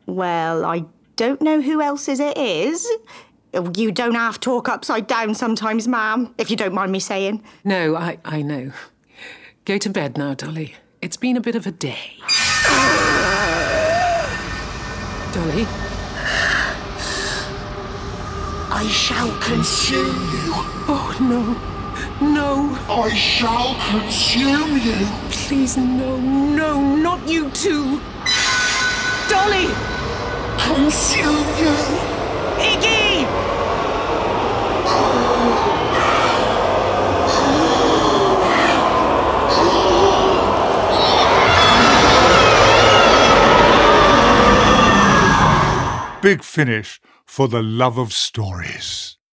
Well, I don't know who else's it is. Oh, you don't half talk upside down sometimes, ma'am, if you don't mind me saying. No, I, I know. Go to bed now, Dolly. It's been a bit of a day. Dolly? I shall consume you. Oh, no. No. I shall consume you. Please, no, no, not you too. Dolly! Consume you. Iggy! Big Finish for the love of stories.